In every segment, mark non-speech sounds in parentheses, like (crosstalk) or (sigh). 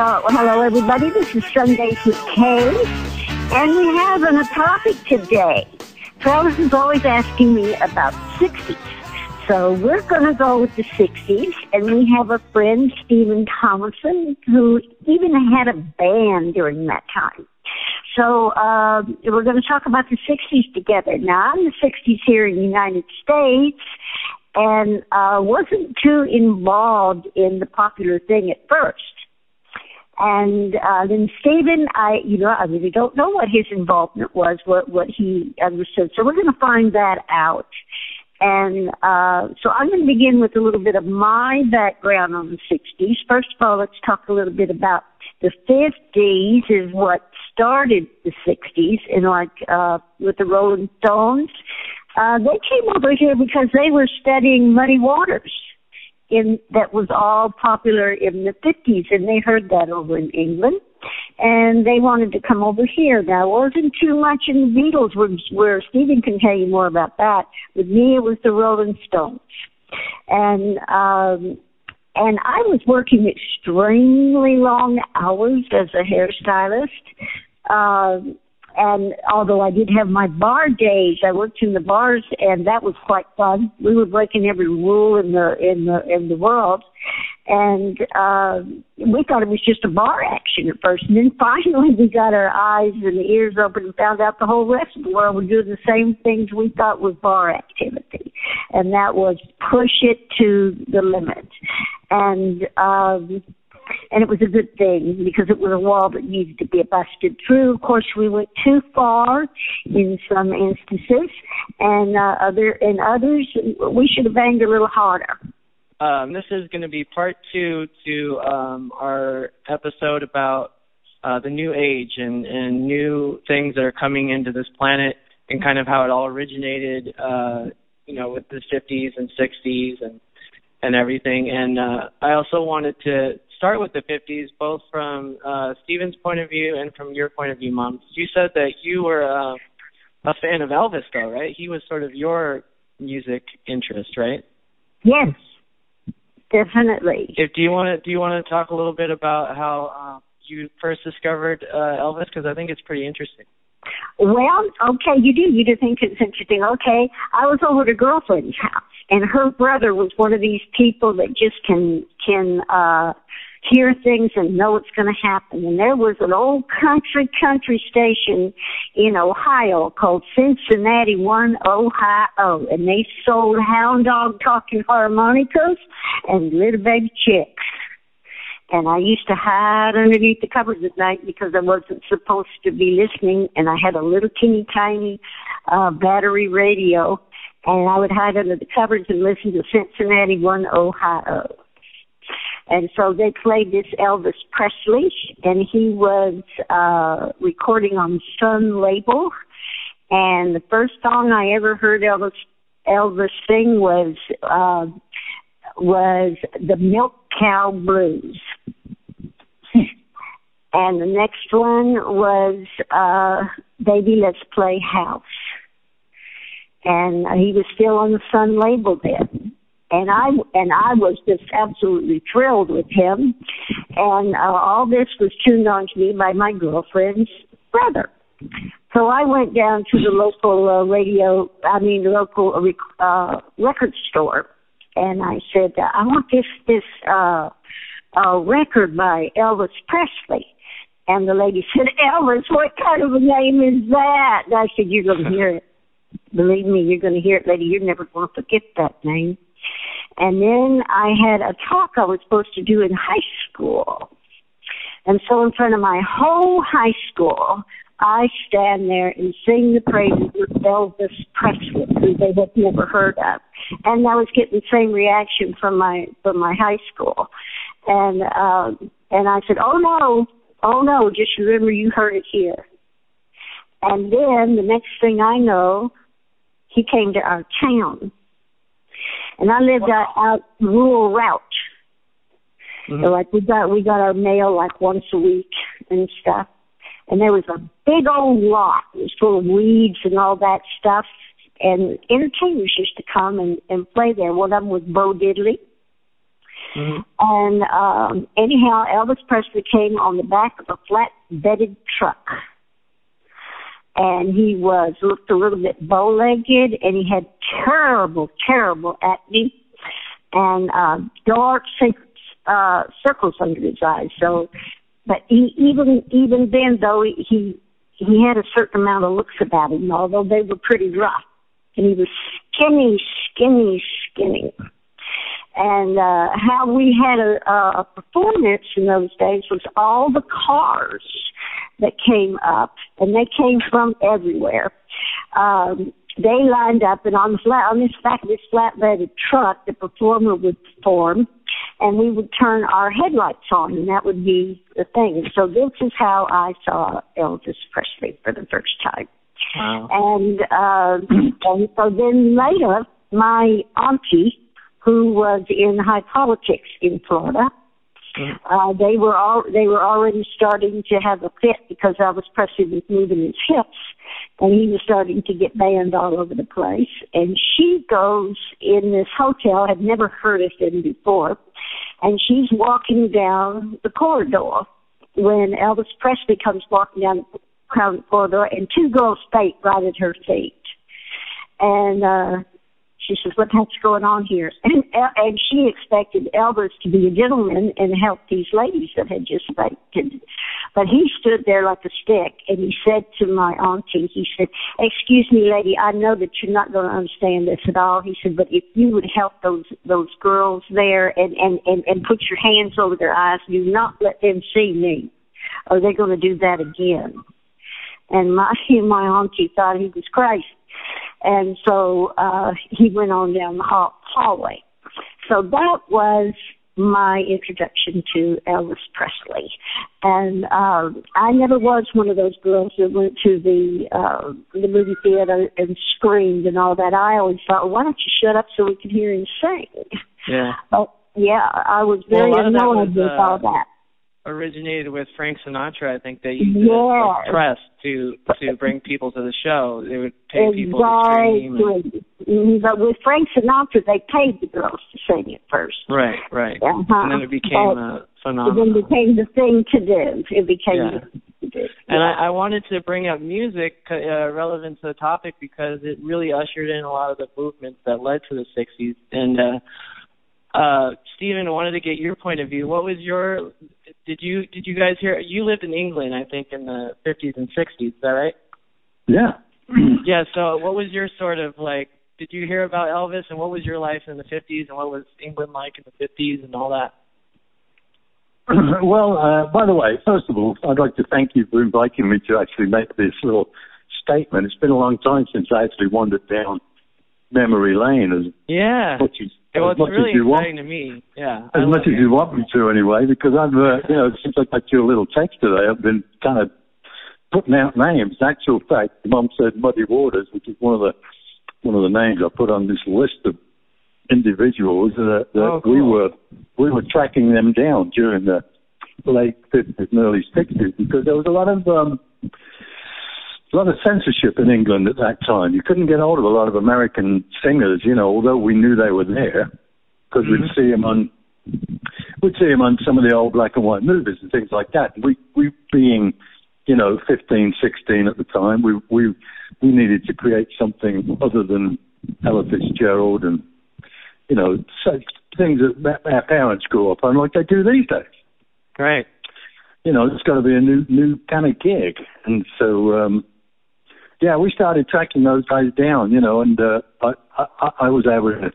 Uh, hello, everybody. This is Sundays with Kay, and we have a topic today. Travis is always asking me about 60s. So we're going to go with the 60s, and we have a friend, Stephen Thomason, who even had a band during that time. So uh, we're going to talk about the 60s together. Now, I'm the 60s here in the United States, and uh, wasn't too involved in the popular thing at first. And uh, then Stephen, I, you know, I really don't know what his involvement was, what what he understood. So we're going to find that out. And uh, so I'm going to begin with a little bit of my background on the 60s. First of all, let's talk a little bit about the 50s is what started the 60s, and like uh, with the Rolling Stones. Uh, they came over here because they were studying Muddy Waters in that was all popular in the 50s, and they heard that over in England, and they wanted to come over here. Now, it wasn't too much in the Beatles, where, where Stephen can tell you more about that. With me, it was the Rolling Stones, and um, and I was working extremely long hours as a hairstylist. Uh, and although I did have my bar days, I worked in the bars, and that was quite fun. We were breaking every rule in the in the in the world, and uh, we thought it was just a bar action at first, and then finally we got our eyes and ears open and found out the whole rest of the world was doing the same things we thought was bar activity, and that was push it to the limit, and. um and it was a good thing because it was a wall that needed to be busted through. Of course, we went too far in some instances, and uh, other in others we should have banged a little harder. Um, this is going to be part two to um, our episode about uh, the new age and, and new things that are coming into this planet and kind of how it all originated, uh, you know, with the 50s and 60s and and everything. And uh, I also wanted to start with the 50s, both from uh, Stephen's point of view and from your point of view, Mom. You said that you were uh, a fan of Elvis, though, right? He was sort of your music interest, right? Yes, definitely. If do you want to do you want to talk a little bit about how uh, you first discovered uh, Elvis? Because I think it's pretty interesting. Well, okay, you do. You do think it's interesting. Okay, I was over at a girlfriend's house, and her brother was one of these people that just can can uh hear things and know what's going to happen. And there was an old country country station in Ohio called Cincinnati One Ohio, and they sold hound dog talking harmonicas and little baby chicks. And I used to hide underneath the covers at night because I wasn't supposed to be listening, and I had a little teeny tiny uh, battery radio, and I would hide under the covers and listen to Cincinnati One Ohio. And so they played this Elvis Presley, and he was uh, recording on Sun label. And the first song I ever heard Elvis Elvis sing was uh, was the Milk Cow Blues. (laughs) and the next one was uh, Baby Let's Play House. And he was still on the Sun label then and I and I was just absolutely thrilled with him. And uh, all this was tuned on to me by my girlfriend's brother. So I went down to the local uh, radio, I mean local uh, uh, record store, and I said, I want this this uh, uh, record by Elvis Presley. And the lady said, Elvis, what kind of a name is that? And I said, You're going to hear it. Believe me, you're going to hear it, lady. You're never going to forget that name. And then I had a talk I was supposed to do in high school. And so in front of my whole high school, I stand there and sing the praises of Elvis Presley, who they had never heard of. And I was getting the same reaction from my from my high school. And um and I said, Oh no, oh no, just remember you heard it here. And then the next thing I know, he came to our town and I lived out, out rural route. Mm-hmm. So like we got we got our mail like once a week and stuff. And there was a big old lot. It was full of weeds and all that stuff. And entertainers used to come and, and play there. One of them was Bo Diddley. Mm-hmm. And um, anyhow, Elvis Presley came on the back of a flat-bedded truck, and he was looked a little bit bow-legged, and he had terrible, terrible acne and uh, dark uh, circles under his eyes. So, but he, even even then, though he he had a certain amount of looks about him, although they were pretty rough, and he was skinny, skinny, skinny. And uh, how we had a, a performance in those days was all the cars that came up, and they came from everywhere. Um, they lined up, and on the flat on this back of this flatbed truck, the performer would perform, and we would turn our headlights on, and that would be the thing. So this is how I saw Elvis Presley for the first time. Wow. And uh, (clears throat) and so then later, my auntie, who was in high politics in Florida, mm. uh, they were all they were already starting to have a fit because Elvis Presley was moving his hips and he was starting to get banned all over the place. And she goes in this hotel, had never heard of him before, and she's walking down the corridor when Elvis Presley comes walking down the crowded corridor, and two girls fate right at her feet. And uh she says, "What the heck's going on here?" (laughs) And and she expected Elvis to be a gentleman and help these ladies that had just fainted, but he stood there like a stick, and he said to my auntie, he said, "Excuse me, lady, I know that you're not going to understand this at all." He said, "But if you would help those those girls there and and and, and put your hands over their eyes, do not let them see me, or they're going to do that again." And my (laughs) my auntie thought he was crazy. And so uh, he went on down the hall- hallway. So that was my introduction to Elvis Presley. And um, I never was one of those girls that went to the uh, the movie theater and screamed and all that. I always thought, well, why don't you shut up so we can hear him sing? Yeah. But yeah, I was very well, annoyed with uh, all that originated with Frank Sinatra. I think they used yeah. it as press to to bring people to the show. They would pay exactly. people to. And... But with Frank Sinatra, they paid the girls to sing it first. Right, right. Uh-huh. And then it became but a phenomenon. It then became the thing to do. It became yeah. the do. And. I, I wanted to bring up music uh, relevant to the topic because it really ushered in a lot of the movements that led to the 60s. And uh, uh, Stephen, I wanted to get your point of view. What was your did you did you guys hear? You lived in England, I think, in the 50s and 60s. Is that right? Yeah. (clears throat) yeah. So, what was your sort of like? Did you hear about Elvis, and what was your life in the 50s, and what was England like in the 50s, and all that? (clears throat) well, uh, by the way, first of all, I'd like to thank you for inviting me to actually make this little statement. It's been a long time since I actually wandered down memory lane as yeah. much as well, much really you exciting want. to me. Yeah. As much as you want me to, anyway, because I've, uh, you know, since I got your little text today, I've been kind of putting out names. Actual fact, Mum said Muddy Waters, which is one of the one of the names I put on this list of individuals that, that oh, cool. we were we were tracking them down during the late fifties and early sixties because there was a lot of um, a lot of censorship in England at that time. You couldn't get hold of a lot of American singers, you know, although we knew they were there because mm-hmm. we'd see them on we'd see them on some of the old black and white movies and things like that. We we being you know 15, 16 at the time, we we we needed to create something other than Ella Fitzgerald and you know such things that our parents grew up on, like they do these days. Right. You know, it's got to be a new new kind of gig, and so um yeah, we started tracking those guys down, you know, and uh, I, I, I was able to.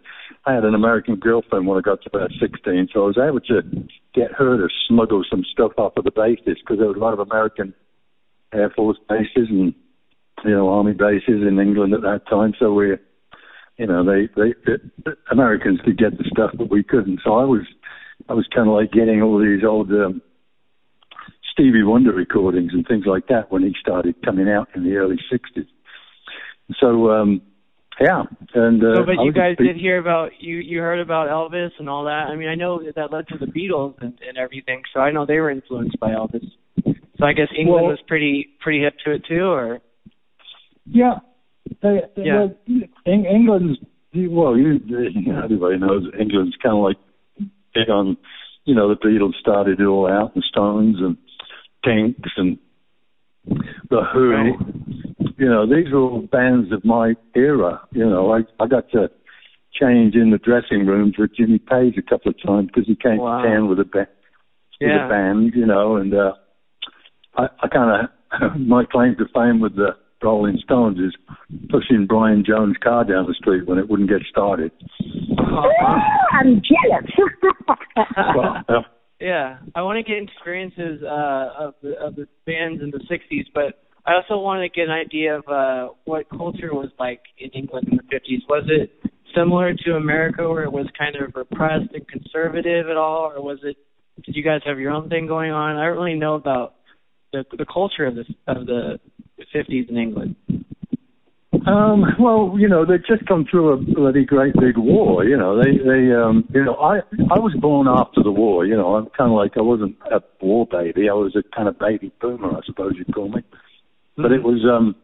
I had an American girlfriend when I got to about 16, so I was able to get her to smuggle some stuff off of the bases because there was a lot of American Air Force bases and you know Army bases in England at that time. So we, you know, they they the Americans could get the stuff but we couldn't. So I was I was kind of like getting all these old um, Stevie Wonder recordings and things like that when he started coming out in the early '60s. So um, yeah, and uh, so, but you guys big... did hear about you you heard about Elvis and all that. I mean, I know that, that led to the Beatles and, and everything. So I know they were influenced by Elvis. So I guess England well, was pretty pretty hip to it too, or yeah, they, yeah. Well, England's well, you, everybody knows England's kind of like big on, you know, the Beatles started it all out, and Stones and Kinks and the Who. Right. You know, these are all bands of my era. You know, I I got to change in the dressing rooms with Jimmy Page a couple of times because he came Wow. to town with a ba- with Yeah. a band. You know, and uh, I I kind of (laughs) my claim to fame with the Rolling Stones is pushing Brian Jones' car down the street when it wouldn't get started. (laughs) I'm jealous. Well, uh, Yeah, I want to get experiences uh, of the of the bands in the '60s, but I also want to get an idea of uh, what culture was like in England in the '50s. Was it similar to America, where it was kind of repressed and conservative at all, or was it? Did you guys have your own thing going on? I don't really know about the the culture of this of the '50s in England. Um, well, you know, they'd just come through a bloody great big war. You know, they, they, um, you know, I, I was born after the war. You know, I'm kind of like I wasn't a war baby. I was a kind of baby boomer, I suppose you'd call me. But it was, um,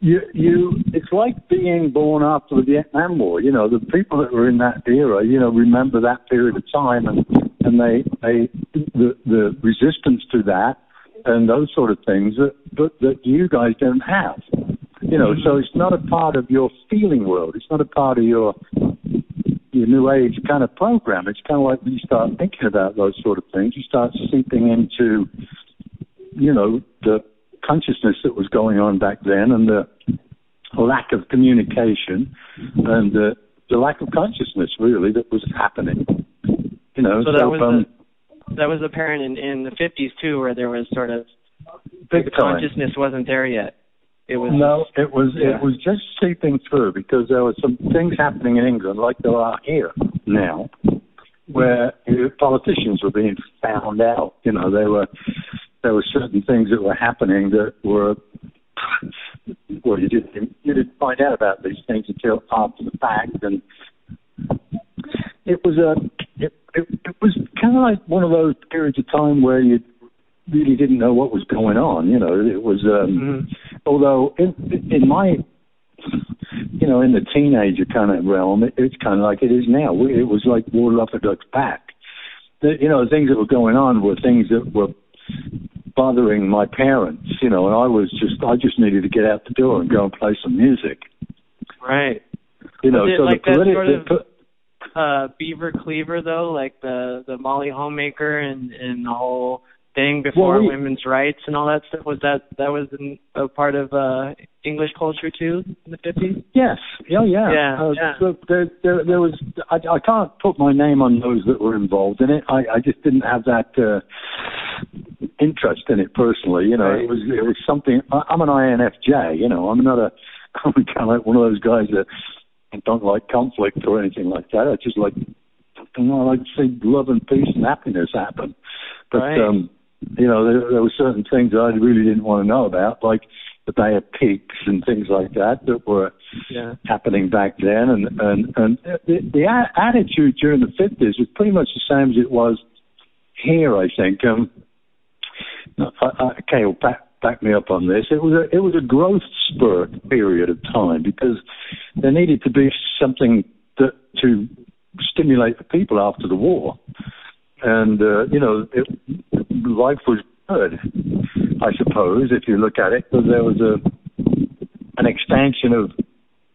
you, you, it's like being born after the Vietnam War. You know, the people that were in that era, you know, remember that period of time, and and they, they, the, the resistance to that, and those sort of things that, that that you guys don't have. You know, so it's not a part of your feeling world. It's not a part of your your new age kind of program. It's kind of like when you start thinking about those sort of things, you start seeping into, you know, the consciousness that was going on back then and the lack of communication and the, the lack of consciousness really that was happening. You know, So that was um, That was apparent in in the '50s too, where there was sort of big the consciousness wasn't there yet. It was No, it was Yeah. it was just seeping through because there were some things happening in England like there are here now, where politicians were being found out. You know, there were there were certain things that were happening that were well, you didn't you didn't find out about these things until after the fact, and it was a it it, it was kind of like one of those periods of time where you really didn't know what was going on. You know, it was. um Mhm. although in in my you know in the teenager kind of realm it, it's kind of like it is now it was like water off a duck's back the, you know the things that were going on were things that were bothering my parents you know and i was just i just needed to get out the door and go and play some music right. you know so like the of- uh Beaver Cleaver though, like the the Molly Homemaker and and the whole thing before Well, we- women's rights and all that stuff. Was that that was in, a part of uh English culture too in the fifties? Yes. Oh, yeah. Yeah, Uh, yeah. so there, there, there was. I, I can't put my name on those that were involved in it. I, I just didn't have that uh, interest in it personally. You know, Right. it was it was something. I, I'm an INFJ. You know, I'm not a. (laughs) I'm kind of like one of those guys that don't like conflict or anything like that. I just like. You know, I like to see love and peace and happiness happen. But Right. um, you know, there, there were certain things that I really didn't want to know about, like the Bay of Pigs and things like that, that were Yeah. happening back then, and and and the, the a- attitude during the fifties was pretty much the same as it was here. I think. Um, I, I, Kale, back back me up on this. It was a it was a growth spurt period of time because there needed to be something that to stimulate the people after the war, and uh, you know, it, life was good. I suppose if you look at it, because there was a an expansion of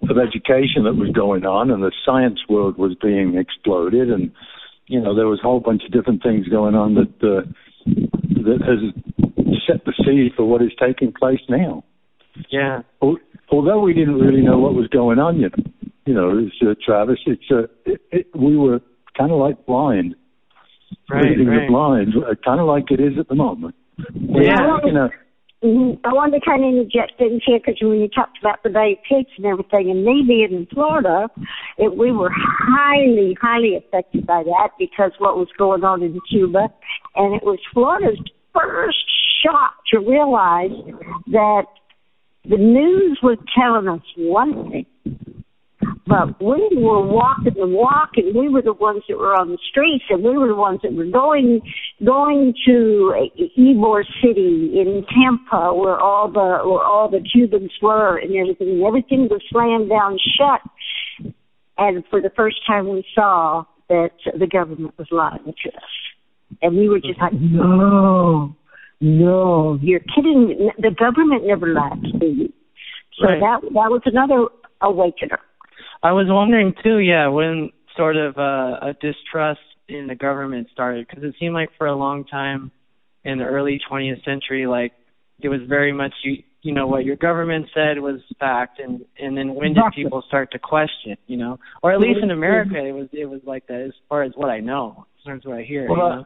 of education that was going on, and the science world was being exploded, and you know there was a whole bunch of different things going on that uh, that has set the seed for what is taking place now. Yeah. Although we didn't really know what was going on, you know, you know, it's, uh, Travis, it's uh, it, it, we were kind of like blind, Right. reading right. the blind, kind of like it is at the moment. We're Yeah. taking a- Mhm. I wanted to kind of interject in here because when you talked about the Bay of Pigs and everything, and me being in Florida, it, we were highly, highly affected by that because what was going on in Cuba, and it was Florida's first shock to realize that the news was telling us one thing, but we were walking the walk, and we were the ones that were on the streets, and we were the ones that were going going to Ybor City in Tampa, where all the where all the Cubans were, and everything, everything was slammed down shut. And for the first time, we saw that the government was lying to us. And we were just like, no, no, you're kidding. The government never lied to you. So right. that that was another awakener. I was wondering too, yeah, when sort of uh, a distrust in the government started, because it seemed like for a long time in the early 20th century, like it was very much you you know what your government said was fact, and and then when did people start to question, you know, or at least in America, it was it was like that as far as what I know, as far as what I hear. Well, you know?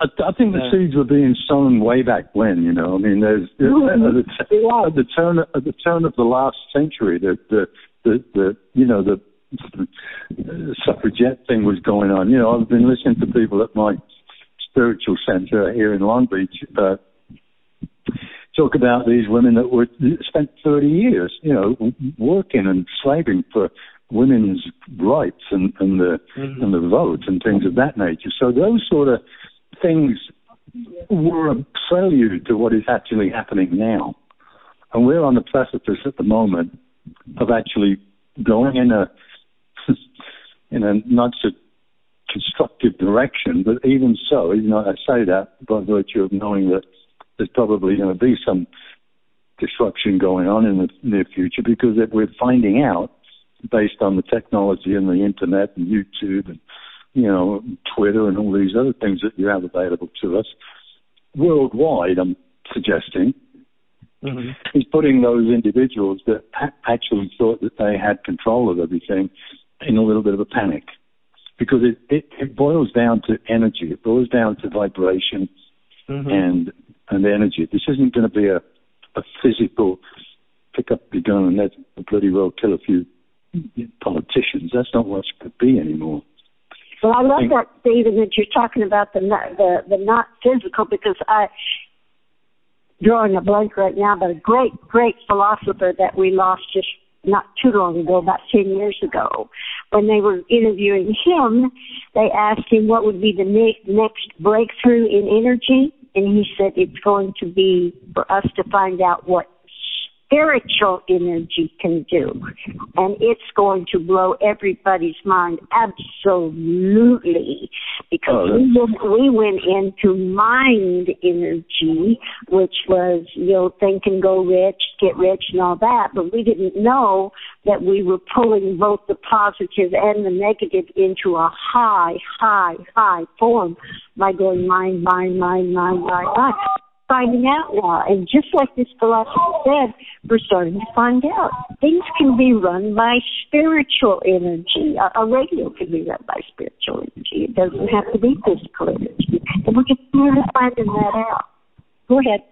I, I think the seeds were being sown way back when, you know. I mean, there's (laughs) mm-hmm. at, the, at the turn at the turn of the last century, the the the, the you know the, the suffragette thing was going on. You know, I've been listening to people at my spiritual center here in Long Beach uh, talk about these women that were spent 30 years, you know, working and slaving for women's rights and, and the mm-hmm. and the vote and things of that nature. So those sort of things were a prelude to what is actually happening now. And we're on the precipice at the moment of actually going in a (laughs) in a not so constructive direction, but even so, you know, I say that by virtue of knowing that there's probably going to be some disruption going on in the near future because we're finding out based on the technology and the internet and YouTube and you know, Twitter and all these other things that you have available to us worldwide. I'm suggesting mm-hmm. is putting those individuals that actually thought that they had control of everything in a little bit of a panic because it, it, it boils down to energy. It boils down to vibration mm-hmm. and and energy. This isn't going to be a a physical pick up your gun and let bloody well kill a few politicians. That's not what it's going to be anymore. Well, I love that, Stephen, that you're talking about the not, the the not physical because I drawing a blank right now, but a great great philosopher that we lost just not too long ago, about ten years ago, when they were interviewing him, they asked him what would be the ne- next breakthrough in energy, and he said it's going to be for us to find out what spiritual energy can do. And it's going to blow everybody's mind absolutely. Because oh, we, went, we went into mind energy, which was, you know, think and go rich, get rich and all that, but we didn't know that we were pulling both the positive and the negative into a high, high, high form by going mind, mind, mind, mind, mind, mind finding out now. And just like this philosopher said, we're starting to find out things can be run by spiritual energy. A, a radio can be run by spiritual energy. It doesn't have to be physical energy. And we're just finding that out. Go ahead.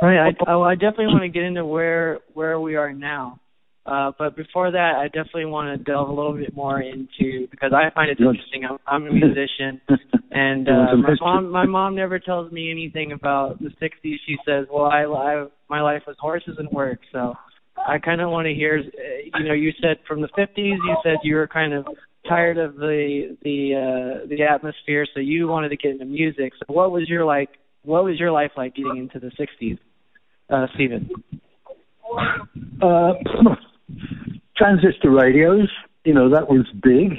Right. I, oh, I definitely want to get into where where we are now. Uh, but before that, I definitely want to delve a little bit more into because I find it interesting. I'm, I'm a musician, (laughs) and uh, my mom my mom never tells me anything about the '60s. She says, "Well, I, I my life was horses and work." So I kind of want to hear. Uh, you know, you said from the '50s, you said you were kind of tired of the the uh, the atmosphere, so you wanted to get into music. So what was your like? What was your life like getting into the '60s, uh, Stephen? Uh, transistor radios, you know, that was big.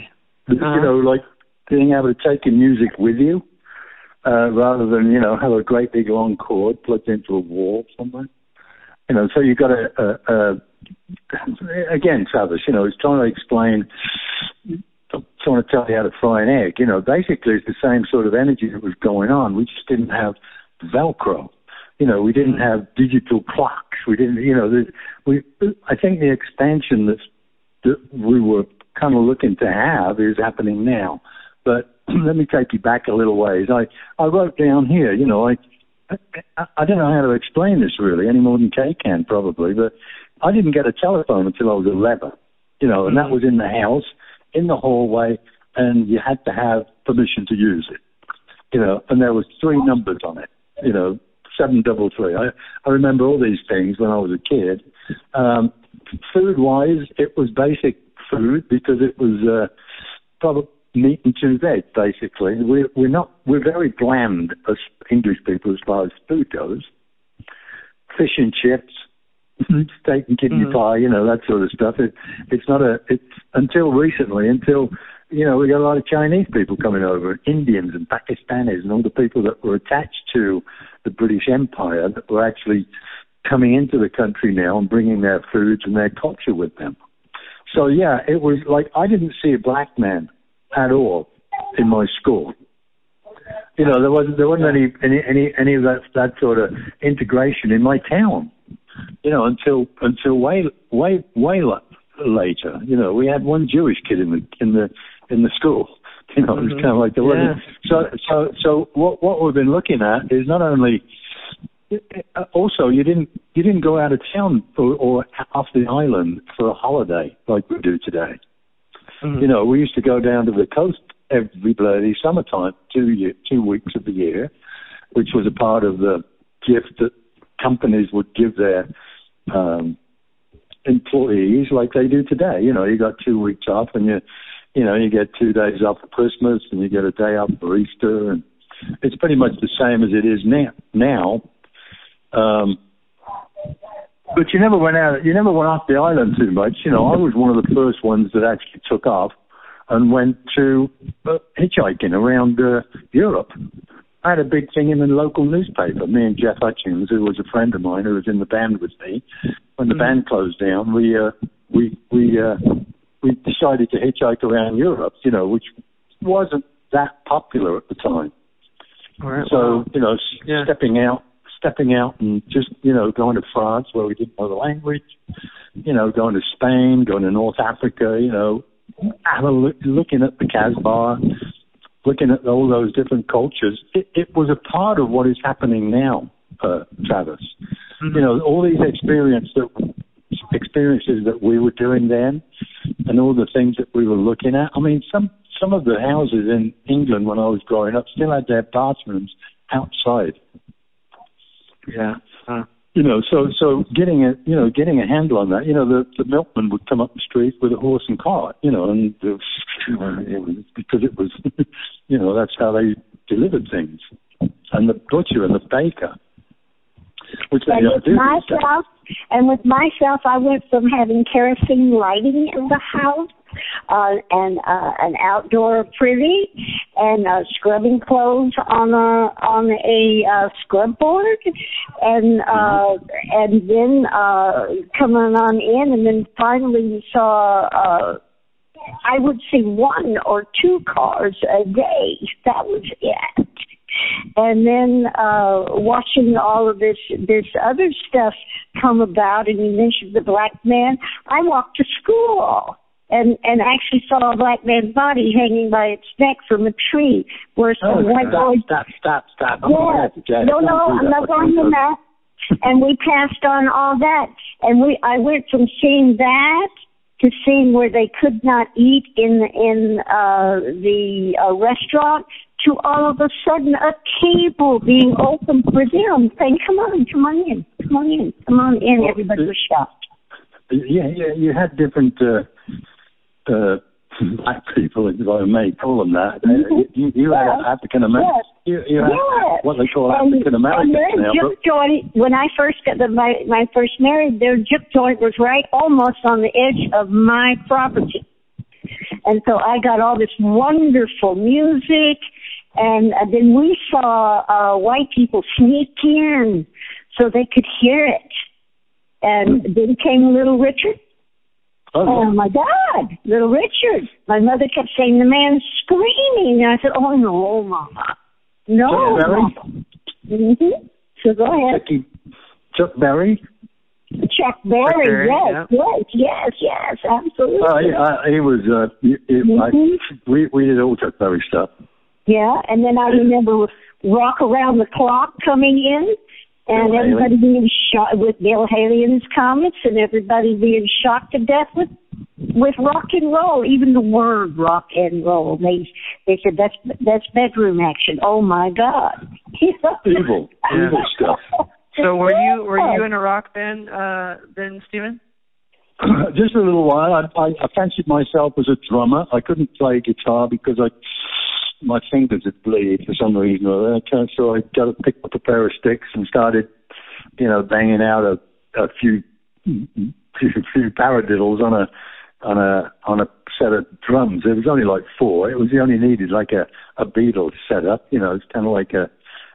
Uh-huh. You know, like being able to take your music with you uh, rather than, you know, have a great big long cord plugged into a wall somewhere. You know, so you've got a, a, a again, Travis, you know, he's trying to explain, trying to tell you how to fry an egg. You know, basically it's the same sort of energy that was going on. We just didn't have Velcro you know, we didn't have digital clocks. We didn't, you know, we. I think the expansion that's, that we were kind of looking to have is happening now. But (clears throat) let me take you back a little ways. I I wrote down here, you know, I I, I don't know how to explain this really any more than Kay can probably, but I didn't get a telephone until I was 11, you know, and that mm-hmm. was in the house, in the hallway, and you had to have permission to use it, you know, and there was three numbers on it, you know, seven double three. I, I remember all these things when I was a kid. Um, food wise, it was basic food because it was uh, probably meat and two veg. Basically, we're we're not we're very bland as English people as far as food goes. Fish and chips, (laughs) steak and kidney mm. pie, you know that sort of stuff. It, it's not a. It's until recently, until you know, we got a lot of Chinese people coming over, Indians and Pakistanis, and all the people that were attached to the British Empire that were actually coming into the country now and bringing their foods and their culture with them. So yeah, it was like I didn't see a black man at all in my school. You know, there wasn't there wasn't any any any, any of that that sort of integration in my town. You know, until until way way way later. You know, we had one Jewish kid in the in the in the school. (laughs) You know, mm-hmm. it was kind of like the yeah. So so so what what we've been looking at is not only also you didn't you didn't go out of town or, or off the island for a holiday like we do today. Mm-hmm. You know, we used to go down to the coast every bloody summertime, two year, two weeks of the year, which was a part of the gift that companies would give their um, employees like they do today. You know, you got two weeks off and you, you know, you get two days off for Christmas and you get a day off for Easter and it's pretty much the same as it is now. Now, um, but you never went out. You never went off the island too much. You know, I was one of the first ones that actually took off and went to uh, hitchhiking around uh, Europe. I had a big thing in the local newspaper. Me and Jeff Hutchings, who was a friend of mine, who was in the band with me. When the mm. band closed down, we uh, we we uh, we decided to hitchhike around Europe. You know, which wasn't that popular at the time. Right, so wow. you know, yeah. stepping out, stepping out, and just you know, going to France where we didn't know the language. You know, going to Spain, going to North Africa. You know, have a look, looking at the Casbah, looking at all those different cultures, it, it was a part of what is happening now, uh, Travis. Mm-hmm. You know, all these experiences that experiences that we were doing then, and all the things that we were looking at. I mean, some some of the houses in England when I was growing up still had their bathrooms outside. Yeah. Huh you know, so so getting a you know getting a handle on that, you know, the the milkman would come up the street with a horse and cart, you know, and the, it was, because it was, (laughs) you know, that's how they delivered things, and the butcher and the baker, which they and don't with do. Myself, and with myself, I went from having kerosene lighting in the house uh, and uh, an outdoor privy and uh, scrubbing clothes on a on a uh, scrub board and uh, and then uh, coming on in and then finally you saw uh, I would see one or two cars a day. That was it and then uh watching all of this this other stuff come about and you mentioned the black man i walked to school. And and actually saw a black man's body hanging by its neck from a tree where some oh, white stop, boys stop stop stop. Yeah. no no i'm not going to that. And we passed on all that. And we i went from seeing that to seeing where they could not eat in in uh the uh, restaurant to all of a sudden a table being open for them saying come on come on in come on in come on in everybody was shocked yeah yeah you had different uh uh, black people, if I may call them that. Mm-hmm. You, you yeah. had African Americans. Yes. You, you had yes. what they call African Americans now. Juke joint, when I first got the, my my first married, their juke joint was right almost on the edge of my property, and so I got all this wonderful music, and uh, then we saw uh, white people sneak in so they could hear it, and mm. then came Little Richard Oh, oh my God, little Richard. My mother kept saying the man's screaming. And I said, Oh no, Mama. No. Chuck Berry? Mm-hmm. So go ahead. Chucky, Chuck Berry? Chuck Berry, yes, yeah. yes, yes, yes, absolutely. Uh, he, uh, he was, uh, he, mm-hmm. I, we, we did all Chuck Berry stuff. Yeah, and then I remember Rock Around the Clock coming in and Bill everybody Haley. being shot with Bill Haley and his Comets, and everybody being shocked to death with with rock and roll. Even the word rock and roll, they they said that's that's bedroom action. Oh my God, (laughs) evil, evil stuff. (laughs) So were you were you in a rock band uh, then, Stephen? (clears throat) Just a little while. I, I, I fancied myself as a drummer. I couldn't play guitar because I my fingers would bleed for some reason or other. So I got to pick up a pair of sticks and started, you know, banging out a, a few few, (laughs) few paradiddles on a on a on a set of drums. It was only like four. It was you only needed like a a Beatles setup. You know, it's kind of like a,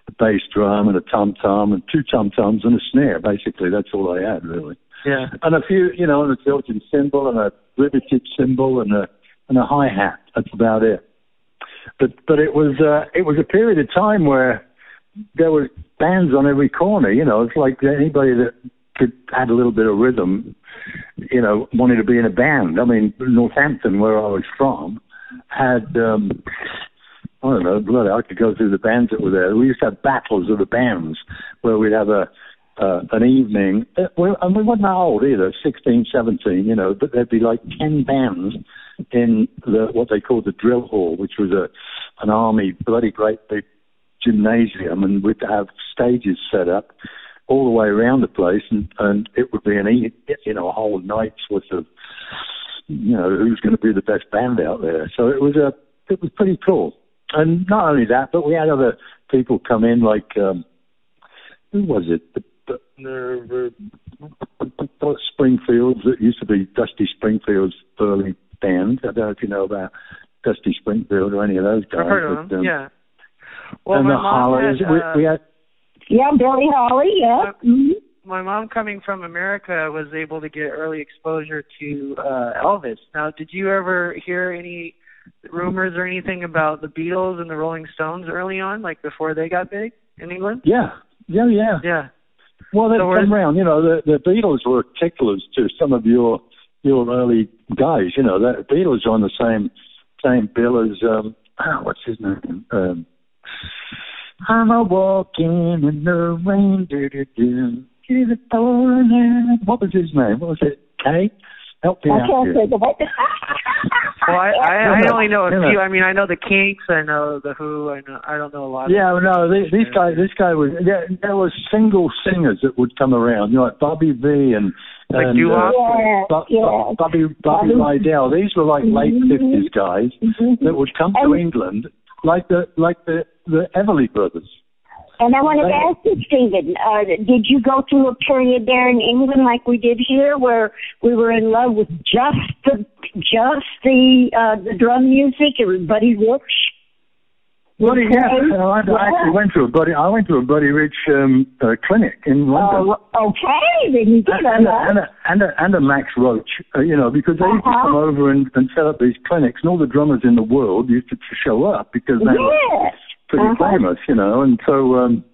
a bass drum and a tom tom and two tom toms and a snare. Basically, that's all I had really. Yeah. And a few, you know, and a Zildjian cymbal and a river tip cymbal and a and a hi hat. That's about it. But but it was uh, it was a period of time where there were bands on every corner. You know, it's like anybody that could add a little bit of rhythm, you know, wanted to be in a band. I mean, Northampton, where I was from, had um, I don't know, blood. I could go through the bands that were there. We used to have battles of the bands where we'd have a uh, an evening. Uh, well, and we weren't that old either, 16, 17, you know, but there'd be like 10 bands in the what they called the drill hall, which was a an army bloody great big gymnasium, and we'd have stages set up all the way around the place, and and it would be an you know a whole night's worth of you know who's going to be the best band out there. So it was a it was pretty cool, and not only that, but we had other people come in like um, who was it? The, Springfields that used to be Dusty Springfield's early band. I don't know if you know about Dusty Springfield or any of those guys. I've heard of them. Um, yeah. Well, and my the mom Hollies. had, uh, we had Yeah, Billy Holly. Yeah. Mm-hmm. my mom coming from America was able to get early exposure to uh Elvis. Now, did you ever hear any rumors or anything about the Beatles and the Rolling Stones early on, like before they got big in England? yeah, yeah, yeah. Yeah. Well, they So come where's- around. You know, the the Beatles were ticklers to some of your your early guys. You know, the Beatles on the same same bill as um, oh, (clears throat) what's his name? Um, I'm a walking in the rain. Do do do. What was his name? What was it? Kay? Help me I out can't here. think of it. Well, I I, I only know a few. I mean, I know the Kinks. I know the Who. I know. I don't know a lot. Yeah, of no, these, these guys, this guy was, there, there were single singers that would come around, you know, like Bobby Vee and, Like and doo-wop? Uh, yeah, Bob, yeah. Bobby, Bobby Bobby- Rydell. These were like mm-hmm, late Mhm. 50s guys mm-hmm. that would come to And- England like the, like the, the Everly brothers. And I wanted to ask you, Stephen, uh, did you go through a period there in England like we did here, where we were in love with just the just the uh, the drum music and Buddy Rich? Buddy, yeah, Okay. I, I actually went to a Buddy, I went to a Buddy Rich um, uh, clinic in London. Oh, okay, then you did and, a a, and, a, and, a, and a Max Roach, uh, you know, because they used to Uh-huh. come over and, and set up these clinics, and all the drummers in the world used to to show up because they were Yes. Pretty Uh-huh. famous, you know. And so, um,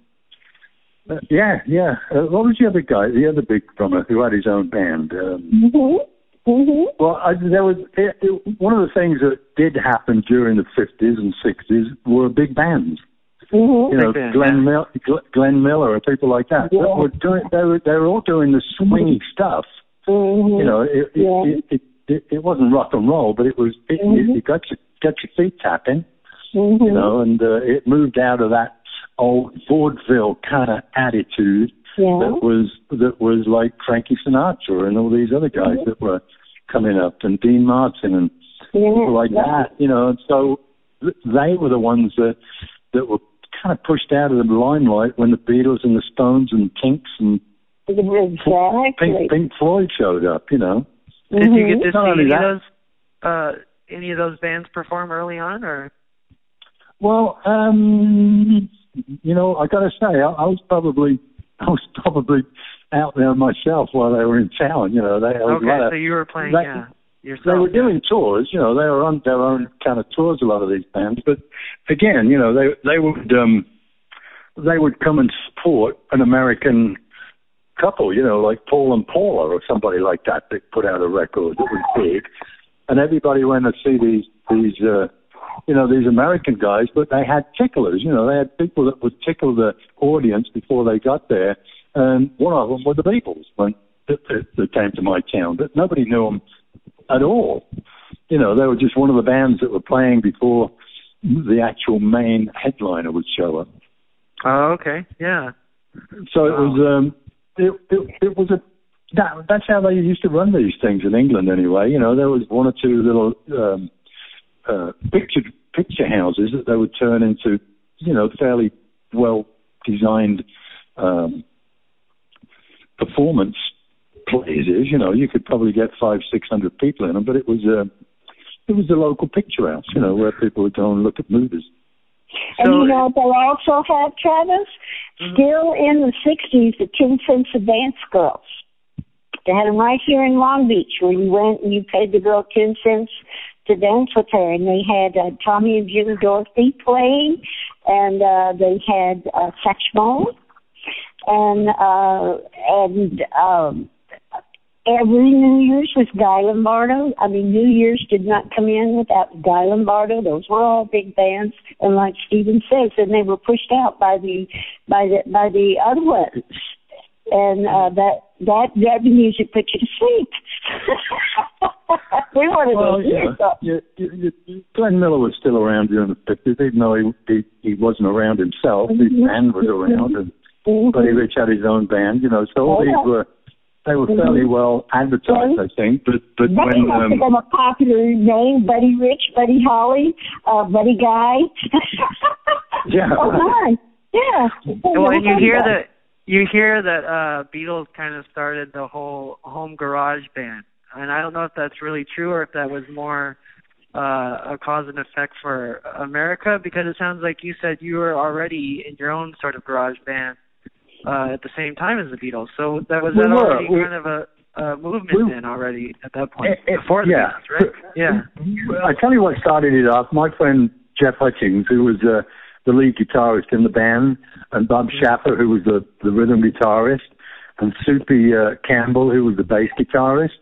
uh, yeah, yeah. Uh, what was the other guy, the other big drummer who had his own band? Um, Mhm. Mhm. well, I, there was it, it, one of the things that did happen during the 50s and 60s were big bands. Mhm. You know, band, Glenn, yeah. Mil- Gl- Glenn Miller or people like that. Yeah. That were doing, they were they were all doing the swingy stuff. Mhm. You know, it, Yeah. it, it, it, it wasn't rock and roll, but it was it, Mhm. it, it got you got your feet tapping. Mhm. You know, and uh, it moved out of that old vaudeville kind of attitude Yeah. that was that was like Frankie Sinatra and all these other guys that were coming up, and Dean Martin and Yeah. people like Yeah. that. You know, and so th- they were the ones that that were kind of pushed out of the limelight when the Beatles and the Stones and Kinks and Exactly. Pink, Pink Floyd showed up. You know. Did you get to Mm-hmm. See any of those uh any of those bands perform early on or Well, um, you know, I got to say, I, I was probably, (laughs) I was probably out there myself while they were in town. You know, they there was a Okay, of- so you were playing they- yeah yourself. they were yeah. doing tours. You know, they were on their own kind of tours. A lot of these bands, but again, you know, they they would um, they would come and support an American couple. You know, like Paul and Paula or somebody like that. That put out a record that was big, and everybody went to see these these. Uh, you know, these American guys, but they had ticklers. You know, they had people that would tickle the audience before they got there. And one of them were the Beatles when that, that came to my town, but nobody knew them at all. You know, they were just one of the bands that were playing before the actual main headliner would show up. Oh, okay. Yeah. So it was um, it, it it was a that that's how they used to run these things in England anyway. You know, there was one or two little um, uh, picture picture houses that they would turn into, you know, fairly well designed um, performance places. You know, you could probably get five six hundred people in them, but it was uh, it was a local picture house, you know, where people would go and look at movies. And so, you know they also have, Travis? Mm-hmm. Still in the 60s, the Ten Cents Advance Girls. They had them right here in Long Beach where you went and you paid the girl 10 cents to dance with her. And they had uh, Tommy and Jimmy Dorsey playing, and uh, they had uh, Satchmo, and uh, and um, every New Year's was Guy Lombardo. I mean, New Year's did not come in without Guy Lombardo. Those were all big bands, and like Steven says, and they were pushed out by the by the by the other ones, and uh, that that that music put you to sleep. (laughs) we wanted well, to hear yeah. You, you, you, Glenn Miller was still around during the fifties, even though he, he he wasn't around himself. His mm-hmm. band was around, and mm-hmm. Buddy Rich had his own band. You know, so all oh, these were they were fairly mm-hmm. well advertised, I think. But but they when must um, have been a popular name: Buddy Rich, Buddy Holly, uh, Buddy Guy. yeah. (laughs) oh my. Yeah. Well, and you hear that you hear that uh Beatles kind of started the whole home garage band, and I don't know if that's really true or if that was more uh a cause and effect for America because it sounds like you said you were already in your own sort of garage band uh, at the same time as the Beatles. So that was we that were. already we, kind of a, a movement we, then already at that point it, it, before the yeah. Beatles, right? (laughs) Yeah. I tell you what started it off. My friend Jeff Hutchings, who was uh, the lead guitarist in the band, and Bob mm-hmm. Schaffer, who was the, the rhythm guitarist, and Soupy uh, Campbell, who was the bass guitarist,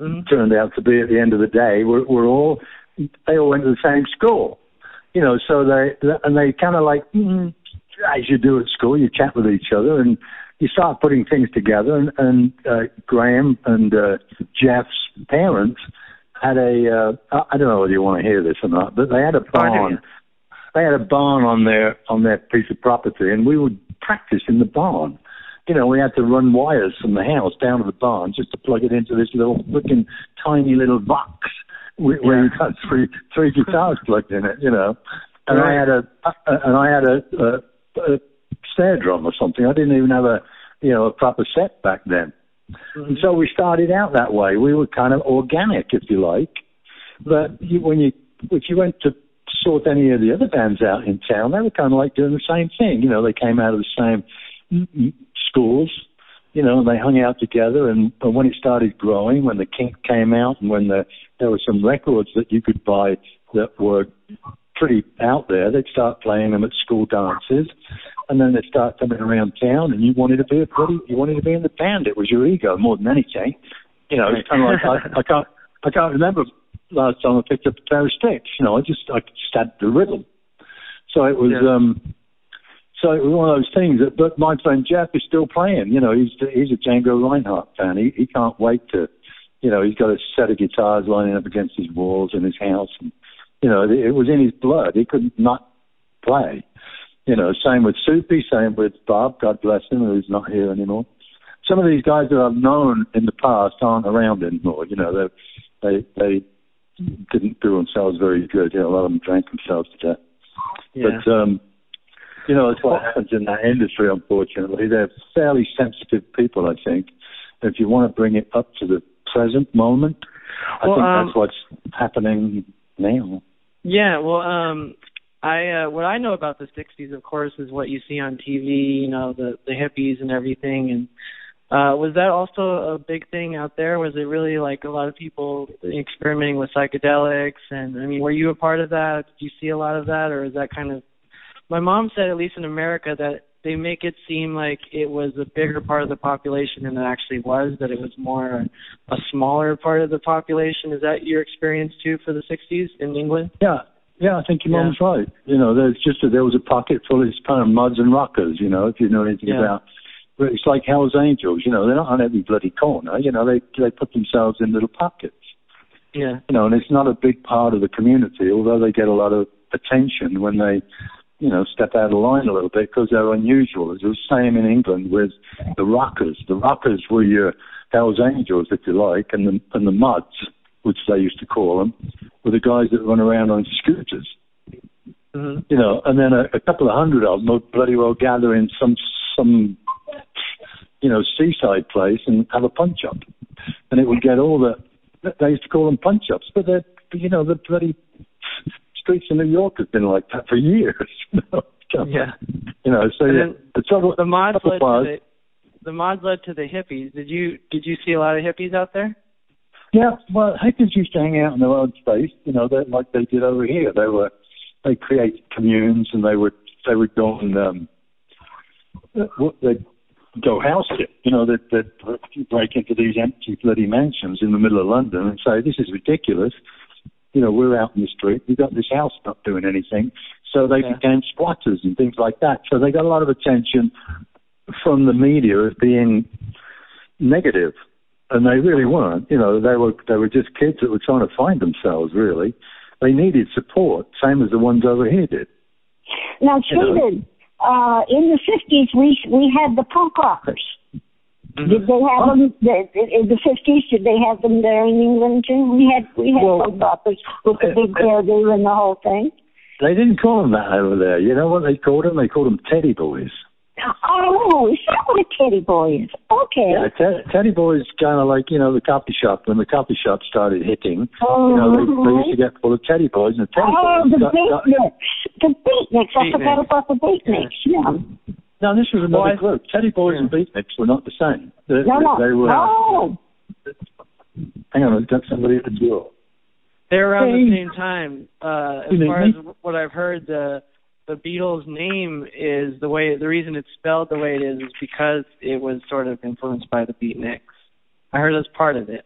mm-hmm. turned out to be at the end of the day, we're, we're all they all went to the same school, you know. So they and they kind of like mm, as you do at school, you chat with each other and you start putting things together. And, and uh, Graham and uh, Jeff's parents had a uh, I don't know whether you want to hear this or not, but they had a barn. They had a barn on their on their piece of property, and we would practice in the barn. You know, we had to run wires from the house down to the barn just to plug it into this little freaking tiny little box where yeah. you got three three guitars plugged in it. You know, and right. I had a and I had a, a a snare drum or something. I didn't even have a you know a proper set back then. Mm-hmm. And so we started out that way. We were kind of organic, if you like. But you, when you if you went to sort any of the other bands out in town, they were kind of like doing the same thing. You know, they came out of the same schools, you know, and they hung out together. And, and when it started growing, when the Kink came out, and when the, there were some records that you could buy that were pretty out there. They'd start playing them at school dances, and then they'd start coming around town, and you wanted to be a pretty, you wanted to be in the band. It was your ego more than anything. You know, it's kind of like I, I can't, I can't remember last time I picked up a pair of sticks. You know, I just, I just had the rhythm. So it was, yeah. um, so it was one of those things. That, but my friend Jeff is still playing. You know, he's he's a Django Reinhardt fan. He he can't wait to, you know, he's got a set of guitars lining up against his walls in his house, and you know, it was in his blood. He could not play. You know, same with Soupy, same with Bob, God bless him, who's not here anymore. Some of these guys that I've known in the past aren't around anymore. You know, they they they didn't do themselves very good. You know, a lot of them drank themselves to death. Yeah. But um, you know, it's what happens in that industry. Unfortunately, they're fairly sensitive people. I think. If you want to bring it up to the present moment, I well, think um, that's what's happening now. Yeah, well, um, I uh, what I know about the '60s, of course, is what you see on TV. You know, the the hippies and everything. And uh, was that also a big thing out there? Was it really like a lot of people experimenting with psychedelics? And I mean, were you a part of that? Did you see a lot of that, or is that kind of? My mom said, at least in America, that they make it seem like it was a bigger part of the population than it actually was. That it was more a smaller part of the population. Is that your experience too for the '60s in England? Yeah, yeah, I think your yeah. mom's right. You know, there's just a, there was a pocket full of kind of mods and rockers. You know, if you know anything yeah. about. But it's like Hell's Angels. You know, they're not on every bloody corner. You know, they they put themselves in little pockets. Yeah. You know, and it's not a big part of the community, although they get a lot of attention when they you know, step out of line a little bit because they're unusual. Was the same in England with the rockers. The rockers were your Hell's Angels, if you like, and the and the mods, which they used to call them, were the guys that run around on scooters. Mm-hmm. You know, and then a, a couple of hundred of them would bloody well gather in some some you know seaside place and have a punch up, and it would get all the they used to call them punch ups, but they're you know, the bloody streets of New York have been like that for years. (laughs) yeah. You know, so yeah, the trouble. The mods led was, to the the mods led to the hippies. Did you did you see a lot of hippies out there? Yeah, well, hippies used to hang out in their own space. You know, they, like they did over here. They were they created communes and they would they would go and um, they go house it. You know, that that break into these empty bloody mansions in the middle of London and say this is ridiculous. You know, we're out in the street. We've got this house not doing anything. So they yeah. became squatters and things like that. So they got a lot of attention from the media as being negative, and they really weren't. You know, they were they were just kids that were trying to find themselves. Really, they needed support, same as the ones over here did. Now, Stephen, uh, in the fifties, we we had the punk rockers. Mm-hmm. Did they have them in the fifties? Did they have them there in England too? We had we had well, punk rockers with the big hairdo and the whole thing. They didn't call them that over there. You know what they called them? They called them teddy boys. Oh, is that what a teddy boy is? Okay. Yeah, te- teddy boy is kind of like you know the coffee shop when the coffee shop started hitting. Oh, you know they, they used to get full of teddy boys and teddy oh, boys. the beatniks. The beatniks. I forgot about the beatniks. Yeah. No, this was another group. Teddy boys and beatniks were not the same. They, no, no. They were, no. Hang on, I've got somebody at the door. They're around hey. the same time. Uh, as far as what I've heard, the the Beatles name is the way the reason it's spelled the way it is is because it was sort of influenced by the Beatniks. I heard that's part of it.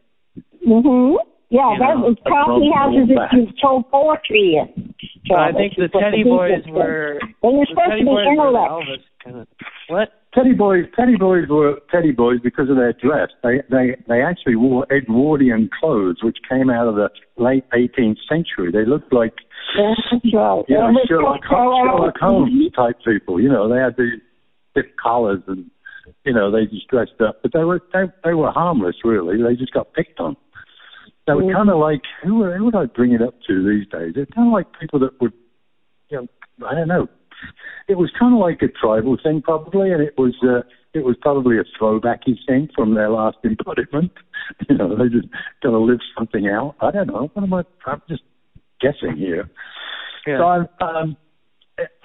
Mhm. Yeah, you that know, was coffee houses that you told poetry in. So I think the Teddy Boys were. They were supposed to be Elvis kind of. What? Teddy Boys, Teddy Boys were Teddy Boys because of their dress. They they they actually wore Edwardian clothes, which came out of the late 18th century. They looked like that's right. yeah, Sherlock, Sherlock Holmes type people. You know, they had these thick collars and you know they just dressed up, but they were they they were harmless really. They just got picked on. They were kind of like who, who would I bring it up to these days? They're kind of like people that would, you know, I don't know. It was kind of like a tribal thing probably, and it was uh, it was probably a throwbacky thing from their last embodiment. (laughs) You know, they just got to live something out. I don't know. What am I? I'm just guessing here. Yeah. So I'm, um,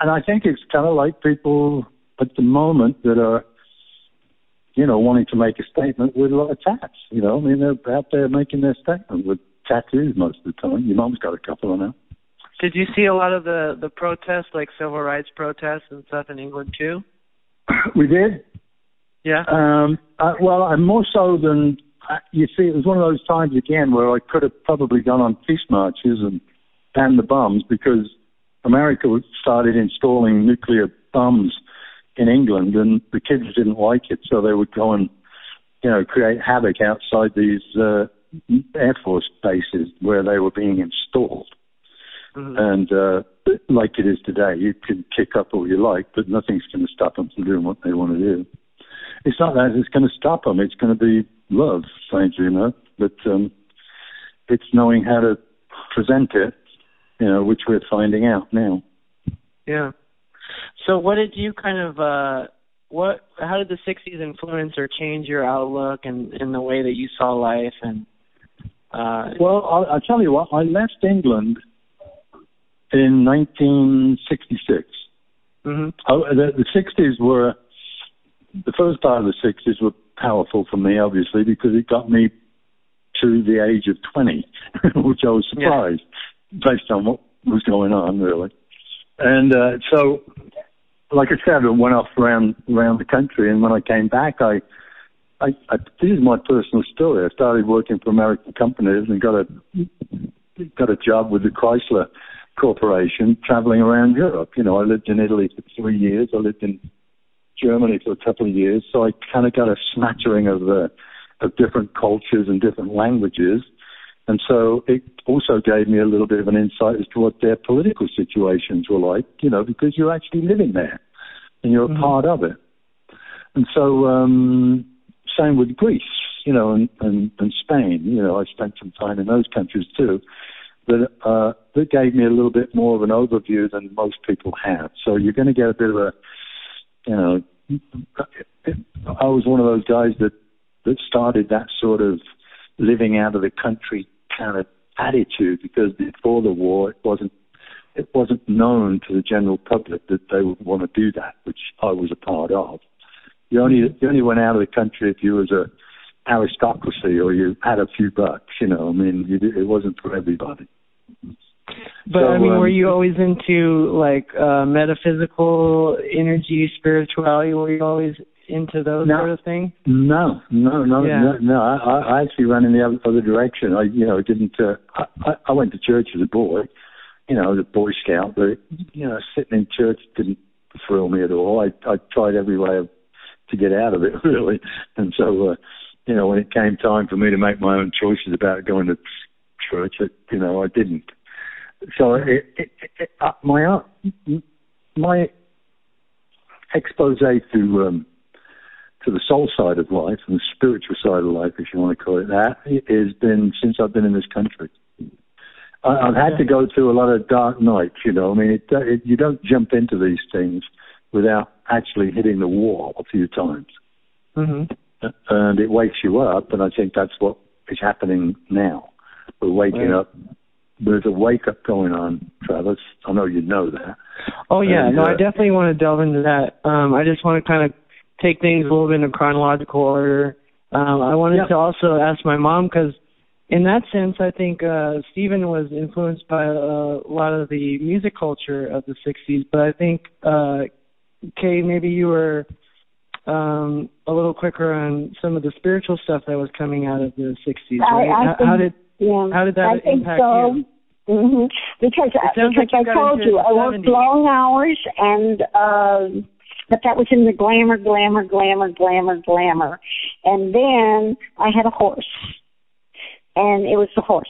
and I think it's kind of like people at the moment that are, you know, wanting to make a statement with a lot of tats. You know, I mean, they're out there making their statement with tattoos most of the time. Your mom's got a couple of them. Did you see a lot of the the protests, like civil rights protests and stuff in England too? (clears throat) We did. Yeah. Um. Uh, well, and more so than uh, you see. It was one of those times again where I could have probably gone on peace marches and banned the bombs because America started installing nuclear bombs in England, and the kids didn't like it, so they would go and you know create havoc outside these uh, air force bases where they were being installed. Mm-hmm. And uh, like it is today, you can kick up all you like, but nothing's going to stop them from doing what they want to do. It's not that it's going to stop them; it's going to be love, strangely know. But um, it's knowing how to present it you know, which we're finding out now. Yeah. So what did you kind of uh what how did the 60s influence or change your outlook and in the way that you saw life and uh Well, I'll, I'll tell you what, I left England in 1966. Mm-hmm. Oh, the, the 60s were the first part of the 60s were powerful for me, obviously, because it got me to the age of 20, (laughs) which I was surprised. Yeah based on what was going on, really. And uh, so, like I said, I went off around around the country, and when I came back, I, I, I this is my personal story. I started working for American companies and got a got a job with the Chrysler Corporation, traveling around Europe. You know, I lived in Italy for three years. I lived in Germany for a couple of years, so I kind of got a smattering of uh, of different cultures and different languages. And so it also gave me a little bit of an insight as to what their political situations were like, you know, because you're actually living there and you're mm-hmm. a part of it. And so, um, same with Greece, you know, and, and, and Spain, you know, I spent some time in those countries too. That, uh, that gave me a little bit more of an overview than most people have. So you're going to get a bit of a, you know, I was one of those guys that, that started that sort of living out of the country kind of attitude because before the war it wasn't it wasn't known to the general public that they would want to do that, which I was a part of. You only you only went out of the country if you was a aristocracy or you had a few bucks. You know, I mean, you, it wasn't for everybody. But so, I mean, um, were you always into like uh metaphysical energy, spirituality? Were you always into those no, sort of things? No, no, no, yeah. no, no. I, I actually ran in the other, other direction. I, you know, didn't. Uh, I, I went to church as a boy, you know, as a Boy Scout, but you know, sitting in church didn't thrill me at all. I, I tried every way of, to get out of it, (laughs) really, and so, uh, you know, when it came time for me to make my own choices about going to church, it, you know, I didn't. So it, it, it, uh, my uh, my expose to um, to the soul side of life and the spiritual side of life, if you want to call it that, has been since I've been in this country. I, I've had to go through a lot of dark nights, you know. I mean, it, it, you don't jump into these things without actually hitting the wall a few times. Mm-hmm. And it wakes you up, and I think that's what is happening now. We're waking right. up. There's a wake up going on, Travis. I know you know that. Oh yeah, and, no, uh, I definitely want to delve into that. Um, I just want to kind of take things a little bit in chronological order. Um, I wanted yep. to also ask my mom because, in that sense, I think uh, Stephen was influenced by uh, a lot of the music culture of the '60s. But I think, uh, Kay, maybe you were um, a little quicker on some of the spiritual stuff that was coming out of the '60s. Right? I, I how, think, how did yeah, how did that I think impact so. you? Mm-hmm. Because because like I told you I worked long hours and. Uh, but that was in the glamour, glamour, glamour, glamour, glamour. And then I had a horse. And it was the horse.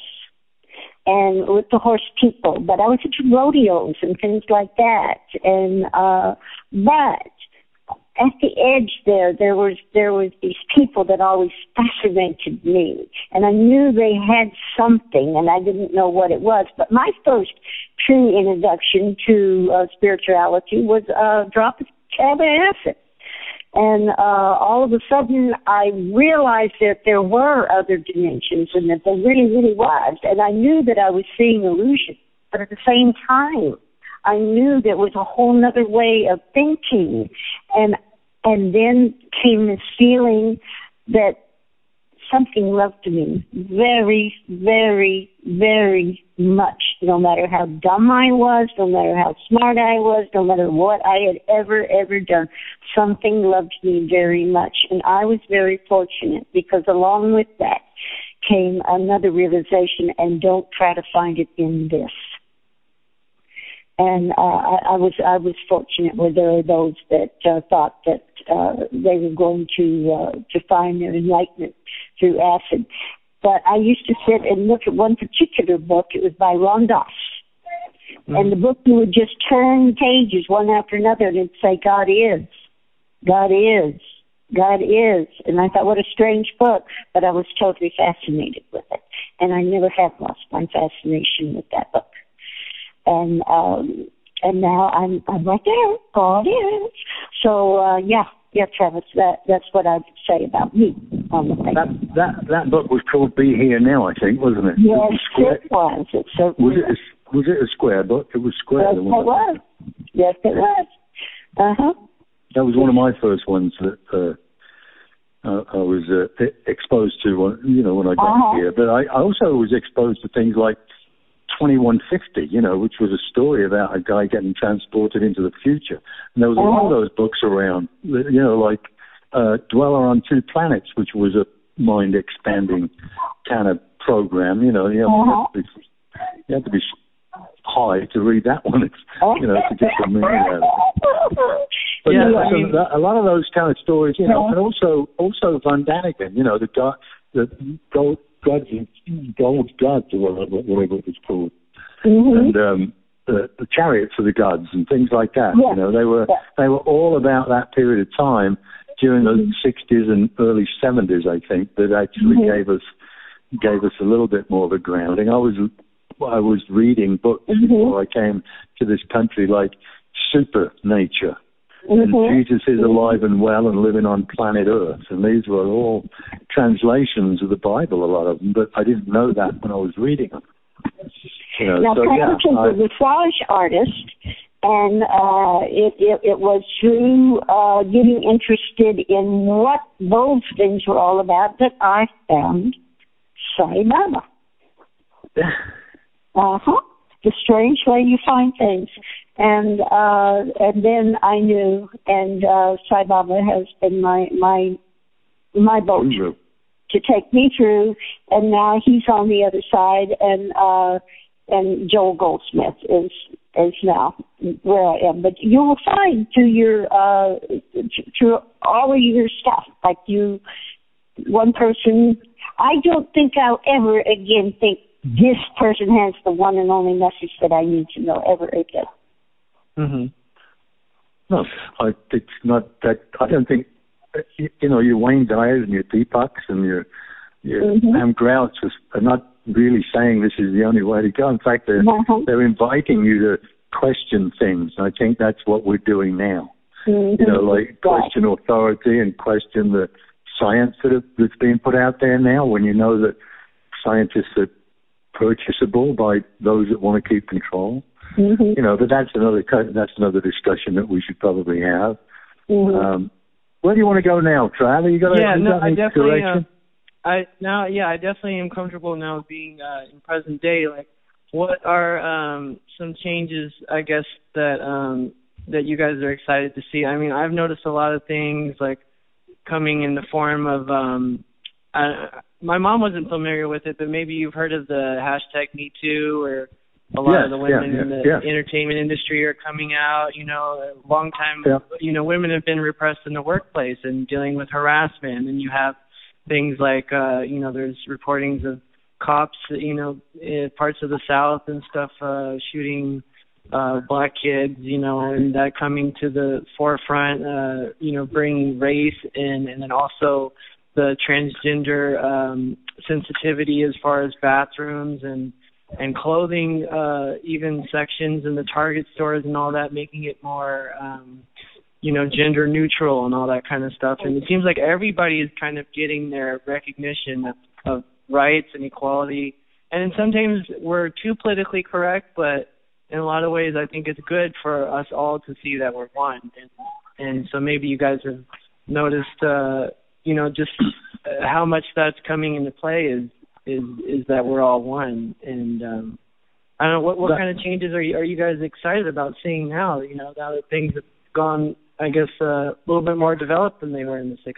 And with the horse people. But I was at rodeos and things like that. And uh but at the edge there there was there was these people that always fascinated me and i knew they had something and i didn't know what it was but my first true introduction to uh, spirituality was a drop of acid. And uh, all of a sudden, I realized that there were other dimensions and that there really, really was. And I knew that I was seeing illusion. But at the same time, I knew there was a whole other way of thinking. And and then came this feeling that something loved me very, very, very much. No matter how dumb I was, no matter how smart I was, no matter what I had ever, ever done, something loved me very much. And I was very fortunate because along with that came another realization and don't try to find it in this and uh, I, I was I was fortunate where there are those that uh, thought that uh, they were going to uh, to find their enlightenment through acid. But I used to sit and look at one particular book. It was by Ram Dass. Mm-hmm. And the book, you would just turn pages one after another and it'd say, God is, God is, God is. And I thought, what a strange book. But I was totally fascinated with it. And I never have lost my fascination with that book and um and now I'm I'm right there. God is. So uh yeah, yeah, Travis, that that's what I'd say about me on the thing. That that that book was called Be Here Now, I think, wasn't it? Yes, it was. It was. Was it a, was it a square book? It was square. Yes, it was. Yes, it was. Uh huh. That was one of my first ones that uh, uh, I was uh, exposed to, you know, when I got uh-huh. here. But I, I also was exposed to things like 2150, you know, which was a story about a guy getting transported into the future. And there was a lot of uh-huh. those books around, you know, like uh, Dweller on Two Planets, which was a mind expanding kind of program. You know, you, uh-huh. have, to be, you have to be high to read that one, (laughs) you know, to get the meaning out of it. But yeah, I mean, a lot of those kind of stories, you know, and also also von Daniken, you know, the guy, the gold gods, gold gods or whatever, whatever it was called, mm-hmm. and um, the, the chariots of the gods and things like that. Yeah. You know, they were yeah. they were all about that period of time during mm-hmm. the 60s and early 70s, I think, that actually mm-hmm. gave us gave us a little bit more of a grounding. I was I was reading books mm-hmm. before I came to this country, like Super Nature Mm-hmm. And Jesus is alive and well and living on planet Earth. And these were all translations of the Bible, a lot of them, but I didn't know that when I was reading them. You know, now, so Frank yeah, was a massage artist, and uh, it, it it was through uh, getting interested in what those things were all about that I found Sai Baba. (laughs) Uh huh. The strange way you find things, and uh, and then I knew, and uh, Sai Baba has been my my my boat Guru. to take me through, and now he's on the other side, and uh, and Joel Goldsmith is is now where I am. But you will find through your uh, through all of your stuff, like you, one person. I don't think I'll ever again think this person has the one and only message that I need to know ever again. Mhm. No, I, it's not that. I don't think you, you know your Wayne Dyers and your Deepaks and your your Mhm. Pam Grouts are not really saying this is the only way to go. In fact, they're Uh-huh. they're inviting you to question things. I think that's what we're doing now. Mhm. You know, like Right. question authority and question the science that that's being put out there now. When you know that scientists are purchasable by those that want to keep control. Mhm. You know, but that's another that's another discussion that we should probably have. Mhm. Um, where do you want to go now, Trav? You got yeah, you no, got I any definitely. Uh. I now, yeah, I definitely am comfortable now being uh, in present day. Like, what are um, some changes? I guess that um, that you guys are excited to see. I mean, I've noticed a lot of things like coming in the form of. Um, I, my mom wasn't familiar with it, but maybe you've heard of the hashtag Me Too, or a lot Yes, of the women yeah, in the yeah. entertainment industry are coming out. You know, a long time. Yeah. You know, women have been repressed in the workplace and dealing with harassment, and you have things like uh you know there's reportings of cops you know in parts of the south and stuff uh shooting uh black kids you know and that coming to the forefront uh you know bringing race in and then also the transgender um sensitivity as far as bathrooms and and clothing uh even sections in the target stores and all that making it more um you know gender neutral and all that kind of stuff. And it seems like everybody is kind of getting their recognition of, of rights and equality. And sometimes we're too politically correct but in a lot of ways i think it's good for us all to see that we're one. And and so maybe you guys have noticed uh you know just uh, how much that's coming into play is is is that we're all one and um I don't know what what kind of changes are you are you guys excited about seeing now? You know, now that things have gone, I guess, uh, a little bit more developed than they were in the '60s.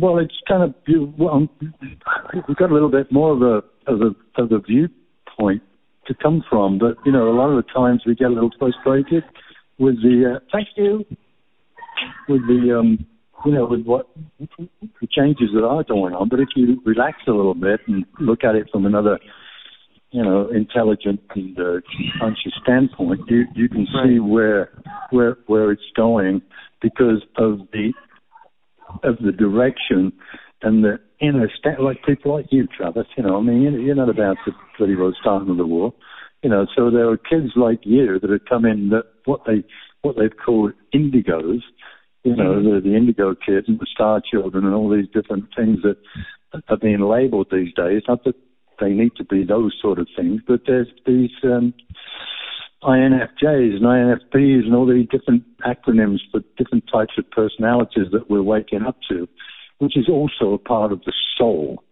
Well, it's kind of. Well, we've got a little bit more of a of a of a viewpoint to come from, but you know, a lot of the times we get a little frustrated with the uh, thank you with the um you know with what the changes that are going on. But if you relax a little bit and look at it from another you know intelligent and uh, conscious standpoint, you you can see where where where it's going because of the of the direction and the inner sta- like people like you, Travis. You know, I mean, you're, not about to bloody well starting of the war. You know, so there are kids like you that have come in that what they what they've called indigos. You know, the, the indigo kids and the star children and all these different things that are being labelled these days. Not that they need to be those sort of things, but there's these um, INFJs and INFPs and all these different acronyms for different types of personalities that we're waking up to, which is also a part of the soul.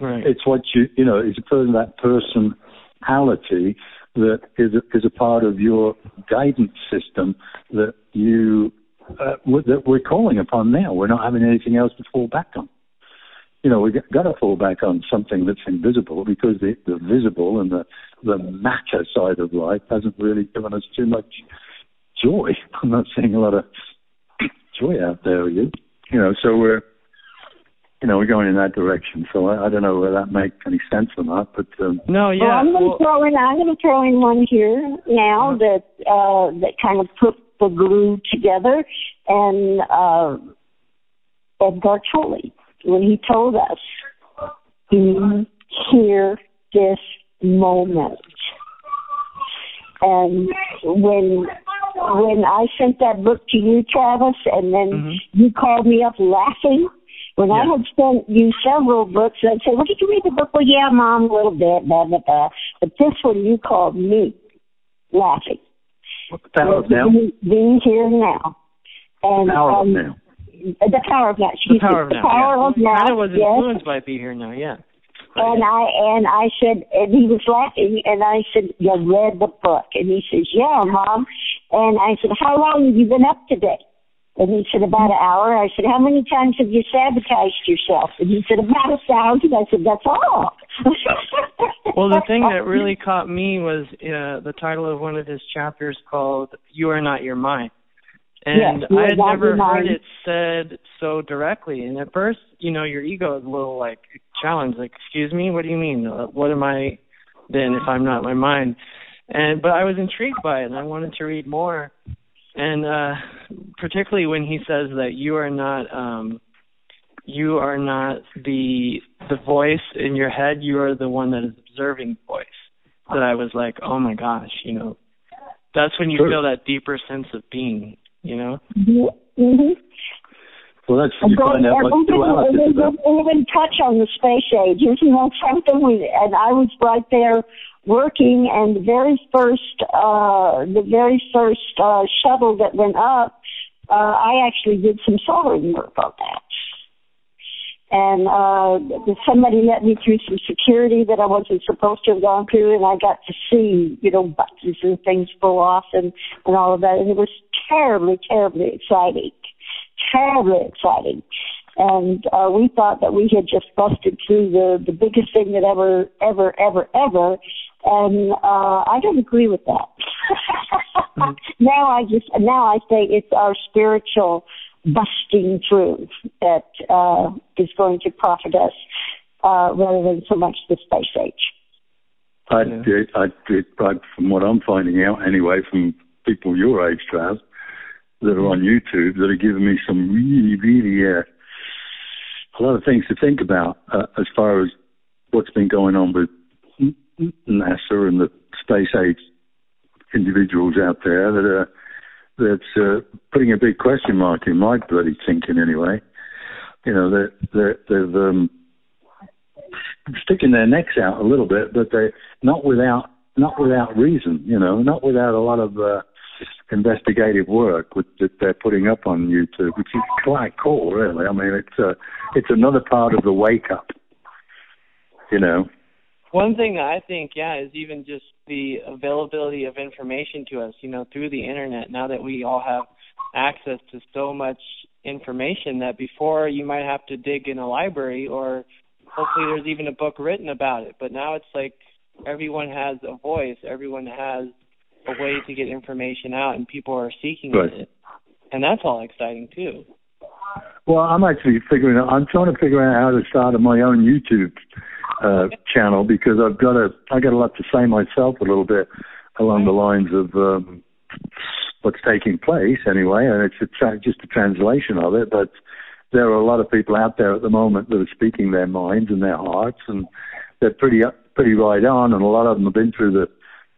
Right. It's what you you know it's a person that personality that is a, is a part of your guidance system that you uh, that we're calling upon now. We're not having anything else to fall back on. You know, we've got to fall back on something that's invisible because the, the visible and the the matter side of life hasn't really given us too much joy. (laughs) I'm not seeing a lot of (clears throat) joy out there, you. You know, so we're you know, we're going in that direction. So I, I don't know whether that makes any sense or not, but um, No, well, yeah. I'm going to well- throw in. I'm going to throw in one here now that uh, that kind of put the glue together, and uh, Eckhart Tolle when he told us, "Be here this moment." And when when I sent that book to you, Travis, and then Mhm. you called me up laughing When Yeah. I had sent you several books, I'd say, "Well, did you read the book?" Well, yeah, mom, a little bit, blah blah blah. But this one, you called me laughing. Power of now. Being here now. And Power of um, now. The power of now. The power me. of the now. power yeah. of now. Kind of was yes. influenced by Be Here Now. Yeah. But, And. I and I said, and he was laughing, and I said, "You read the book?" And he says, "Yeah, mom." And I said, "How long have you been up today?" And he said, "About an hour." I said, "How many times have you sabotaged yourself?" And he said, "About a thousand. I said, "That's all." (laughs) Well, the thing that really caught me was uh, the title of one of his chapters called "You Are Not Your Mind," and Yes, I had never heard it said so directly. And at first, you know, your ego is a little like challenged, like, "Excuse me, what do you mean? Uh, what am I then if I'm not my mind?" And but I was intrigued by it, and I wanted to read more. And uh particularly when he says that you are not um you are not the the voice in your head you are the one that is observing the voice that i was like oh my gosh you know that's when you Sure. feel that deeper sense of being you know mm-hmm. Well, that's you find out what duality is about. even touch on the space age. Isn't (laughs) that something? We, and I was right there working, and the very first, uh, the very first uh, shuttle that went up, uh, I actually did some soldering work on that. And uh, somebody let me through some security that I wasn't supposed to have gone through, and I got to see, you know, buttons and things go off and and all of that, and it was terribly, terribly exciting terribly exciting. And uh, we thought that we had just busted through the the biggest thing that ever, ever, ever, ever. And uh, I don't agree with that. (laughs) Now I just now I say it's our spiritual busting through that uh, is going to profit us uh, rather than so much the space age. I Yeah. did, I did, but from what I'm finding out anyway, from people your age, Trav, that are on YouTube, that are giving me some really, really, uh, a lot of things to think about uh, as far as what's been going on with NASA and the space age individuals out there that are that's uh, putting a big question mark in my bloody thinking anyway. You know, they're, they're, they've um, sticking their necks out a little bit, but they not without not without reason. You know, not without a lot of uh, investigative work with, that they're putting up on YouTube, which is quite cool, really. I mean, it's uh, it's another part of the wake up. You know, One thing I think, yeah, is even just the availability of information to us, you know, through the internet. Now that we all have access to so much information, that before you might have to dig in a library, or hopefully there's even a book written about it. But now it's like everyone has a voice, everyone has a way to get information out, and people are seeking Right. it, and that's all exciting too. Well, I'm actually figuring out. I'm trying to figure out how to start my own YouTube uh, (laughs) channel because I've got a I got a lot to say myself a little bit along the lines of um, what's taking place anyway, and it's a tra- just a translation of it. But there are a lot of people out there at the moment that are speaking their minds and their hearts, and they're pretty pretty right on, and a lot of them have been through the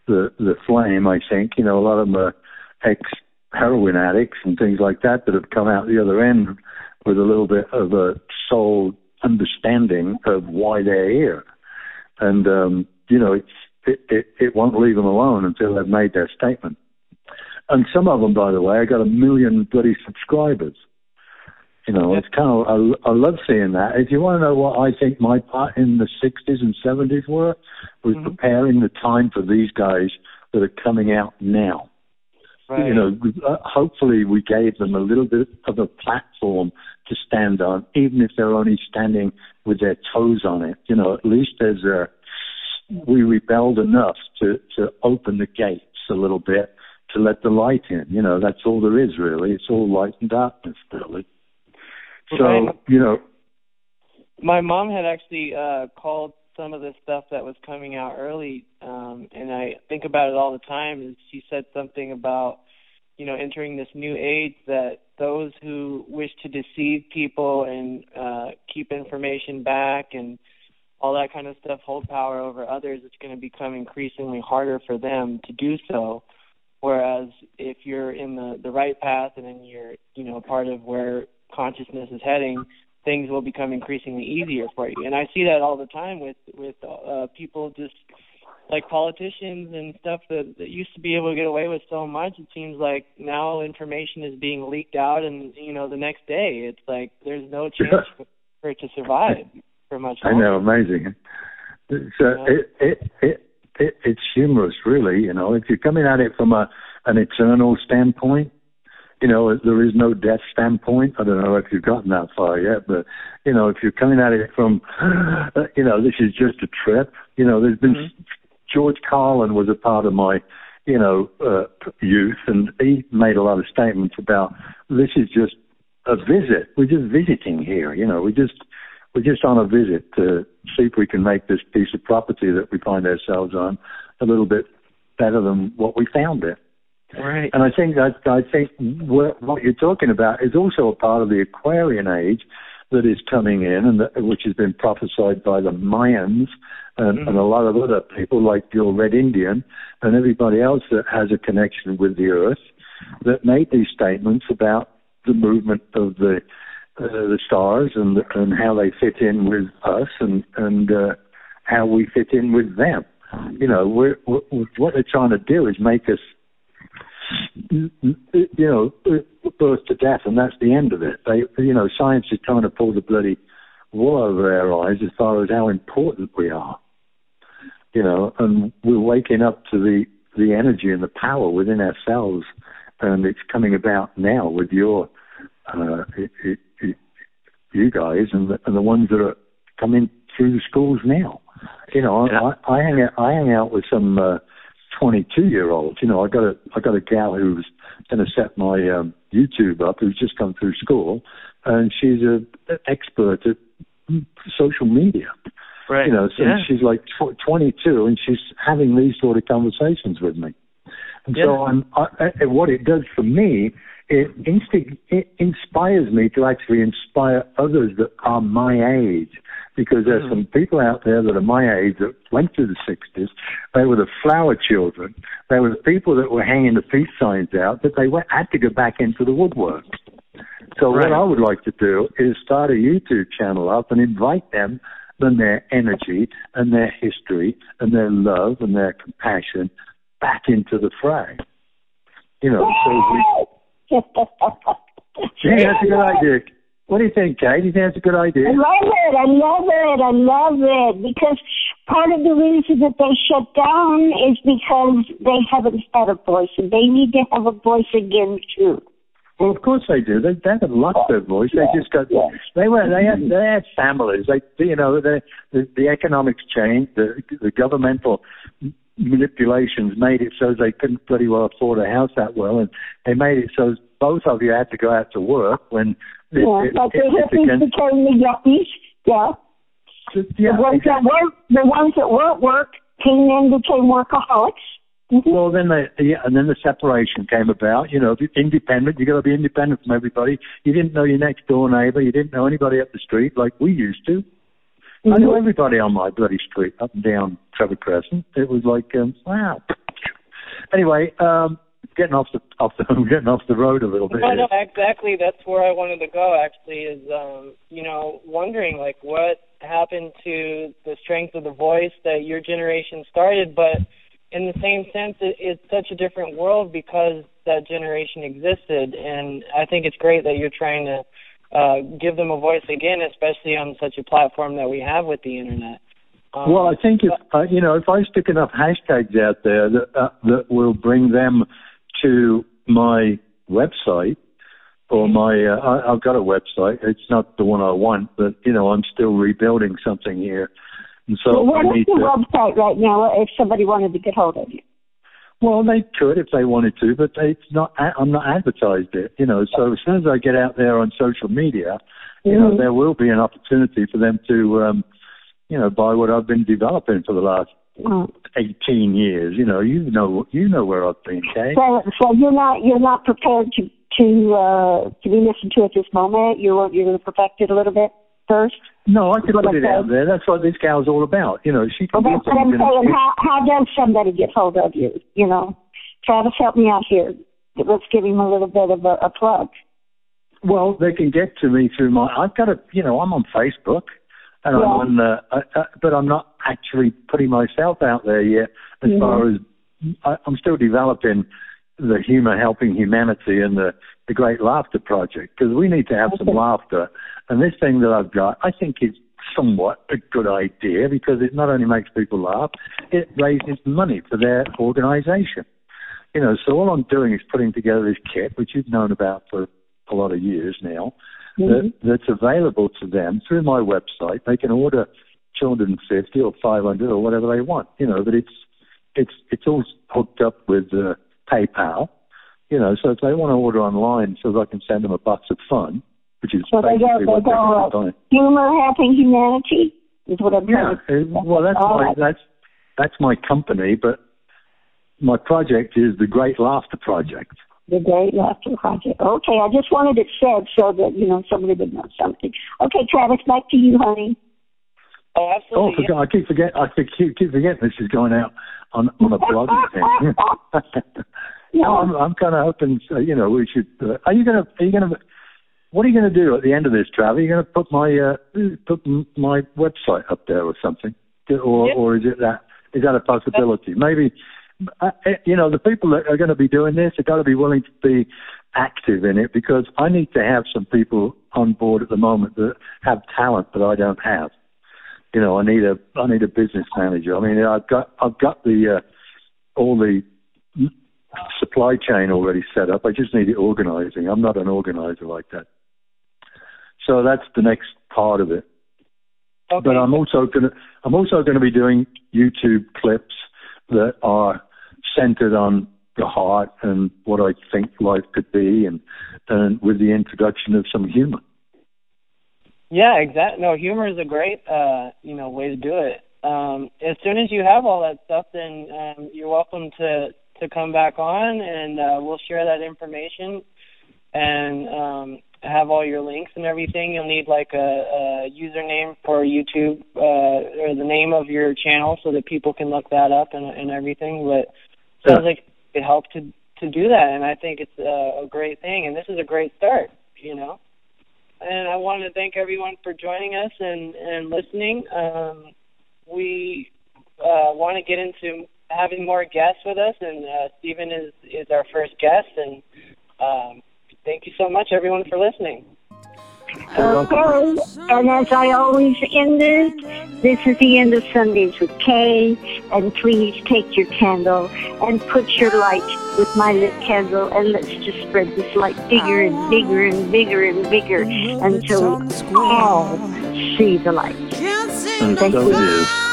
the the flame. I think you know a lot of them are ex heroin addicts and things like that that have come out the other end with a little bit of a soul understanding of why they're here. And, um, you know, it's, it, it, it won't leave them alone until they've made their statement. And some of them, by the way, I got a million bloody subscribers. You know, it's kind of, I, I love seeing that. If you want to know what I think my part in the 60s and 70s were, was Mhm. preparing the time for these guys that are coming out now Right. you know, uh, hopefully we gave them a little bit of a platform to stand on, even if they're only standing with their toes on it. You know, at least there's a, we rebelled enough to, to open the gates a little bit to let the light in. You know, that's all there is really. It's all light and darkness really. So, Right. you know, my mom had actually uh called some of the stuff that was coming out early um and I think about it all the time is she said something about you know entering this new age that those who wish to deceive people and uh keep information back and all that kind of stuff hold power over others it's going to become increasingly harder for them to do so whereas if you're in the the right path and then you're you know part of where consciousness is heading things will become increasingly easier for you. And I see that all the time with with uh, people just like politicians and stuff that, that used to be able to get away with so much. It seems like now information is being leaked out, and you know the next day it's like there's no (laughs) chance for it to survive for much longer. I know, amazing. So yeah. it, it it it it's humorous, really. You know, if you're coming at it from a an eternal standpoint, you know, there is no death standpoint. I don't know if you've gotten that far yet, but you know, if you're coming at it from, you know, this is just a trip. You know, there's been mm-hmm. George Carlin was a part of my, you know, uh, youth, and he made a lot of statements about this is just a visit. We're just visiting here. You know, we just we're just on a visit to see if we can make this piece of property that we find ourselves on a little bit better than what we found it. Right. And I think that I think what, what you're talking about is also a part of the Aquarian age that is coming in, and that, which has been prophesied by the Mayans and, mm-hmm. and a lot of other people, like your Red Indian and everybody else that has a connection with the Earth, that made these statements about the movement of the uh, the stars and and how they fit in with us and and uh, how we fit in with them. You know, we're, we're, what they're trying to do is make us you know, birth to death, and that's the end of it. They, you know, science is trying to pull the bloody wool over our eyes as far as how important we are. You know, and we're waking up to the the energy and the power within ourselves, and it's coming about now with your, uh, it, it, it, you guys and the, and the ones that are coming through the schools now. You know, yeah. I, I hang out, I hang out with some. Uh, 22 year olds. You know, I got a I got a gal who's going to set my um, YouTube up who's just come through school, and she's a an expert at social media. Right. You know, so yeah. she's like tw- 22, and she's having these sort of conversations with me. And yeah. so I'm, I, I, what it does for me, it, it inspires me to actually inspire others that are my age because there's mm. some people out there that are my age that went through the 60s. They were the flower children. They were the people that were hanging the peace signs out that they went, had to go back into the woodwork. So right. what I would like to do is start a YouTube channel up and invite them and their energy and their history and their love and their compassion back into the fray. You know, so we. Yeah, that's a good idea. What do you think, Kate? Do you think that's a good idea? I love it. I love it. I love it. Because part of the reason that they shut down is because they haven't had a voice, and they need to have a voice again too. Well, of course they do. They, they haven't lost their voice. Yeah. They just got. Yeah. They were. They had. They had families. They. You know. The the, the economics changed. The the governmental manipulations made it so they couldn't bloody well afford a house that well, and they made it so both of you had to go out to work when yeah, it, like it, the hippies against, became the yuppies. Yeah. yeah. The ones that work, the ones that weren't work came in became workaholics. Mm-hmm. Well, then the yeah, and then the separation came about. You know, independent. You got to be independent from everybody. You didn't know your next door neighbor. You didn't know anybody up the street like we used to. Mm-hmm. I knew everybody on my bloody street up and down Trevor Crescent. It was like, um, wow. Anyway, um, getting off the off the (laughs) getting off the road a little bit. No, no, exactly. That's where I wanted to go. Actually, is um, you know wondering like what happened to the strength of the voice that your generation started, but in the same sense, it, it's such a different world because that generation existed, and I think it's great that you're trying to uh, give them a voice again, especially on such a platform that we have with the internet. Um, well, I think if uh, you know if I stick enough hashtags out there that uh, that will bring them to my website or mm-hmm. my uh, I, I've got a website. It's not the one I want, but you know I'm still rebuilding something here. And so well, what I is your to, website right now if somebody wanted to get hold of you? Well, they could if they wanted to, but they, it's not. I'm not advertised it, you know. So as soon as I get out there on social media, you mm-hmm. know, there will be an opportunity for them to, um, you know, buy what I've been developing for the last 18 years. You know, you know, you know where I've been, Kay. So, so you're not you're not prepared to to uh, to be listened to at this moment. You're you're going to perfect it a little bit first. No, I can put it out there. That's what this gal's all about. You know, she. Well, that's what I'm saying. How how does somebody get hold of you? You know, Travis, help me out here. Let's give him a little bit of a, a plug. Well, they can get to me through my. I've got a, you know, I'm on Facebook, and Yeah. I'm on, uh, uh, uh, but I'm not actually putting myself out there yet. As Mhm. far as I, I'm still developing the humor helping humanity and the the Great Laughter Project because we need to have some laughter. And this thing that I've got, I think is somewhat a good idea because it not only makes people laugh, it raises money for their organisation. You know, so all I'm doing is putting together this kit, which you've known about for a lot of years now, Mhm. that, that's available to them through my website. They can order 250 or 500 or whatever they want. You know, but it's it's it's all hooked up with uh, PayPal. You know, so if they want to order online, so that I can send them a box of fun, which is So they go, basically they what they're go, doing. humor helping humanity is what I'm Yeah, trying well, that's All my right. that's that's my company, but my project is the Great Laughter Project. The Great Laughter Project. Okay, I just wanted it said so that, you know, somebody would know something. Okay, Travis, back to you, honey. Oh, Oh, absolutely. forgot, I keep forget I keep, keep forgetting this is going out on on a blogging (laughs) thing. (laughs) no, I'm I'm kind of hoping uh, you know we should. Uh, are you gonna are you gonna what are you gonna do at the end of this, Trav? Are you gonna put my uh, put my website up there or something, or Yeah. or is it that is that a possibility? Maybe uh, uh, you know the people that are going to be doing this are going to be willing to be active in it because I need to have some people on board at the moment that have talent that I don't have you know, I need a I need a business manager. I mean, I've got I've got the uh, all the supply chain already set up. I just need it organizing. I'm not an organizer like that. So that's the next part of it. Okay. But I'm also gonna I'm also going to be doing YouTube clips that are centered on the heart and what I think life could be, and and with the introduction of some humor. Yeah, exactly. No, humor is a great, uh, you know, way to do it. Um, as soon as you have all that stuff, then um, you're welcome to to come back on, and uh, we'll share that information and um, have all your links and everything. You'll need like a, a username for YouTube uh, or the name of your channel so that people can look that up and, and everything. But sounds like it helped to to do that, and I think it's a, a great thing. And this is a great start, you know and I want to thank everyone for joining us and and listening. Um, we uh, want to get into having more guests with us, and uh, Stephen is is our first guest. And um, thank you so much, everyone, for listening. Okay, and as I always end it, this is the end of Sundays with Kay, and please take your candle and put your light with my lit candle, and let's just spread this light bigger and bigger and bigger and bigger until we all see the light. And Thank so you. it is.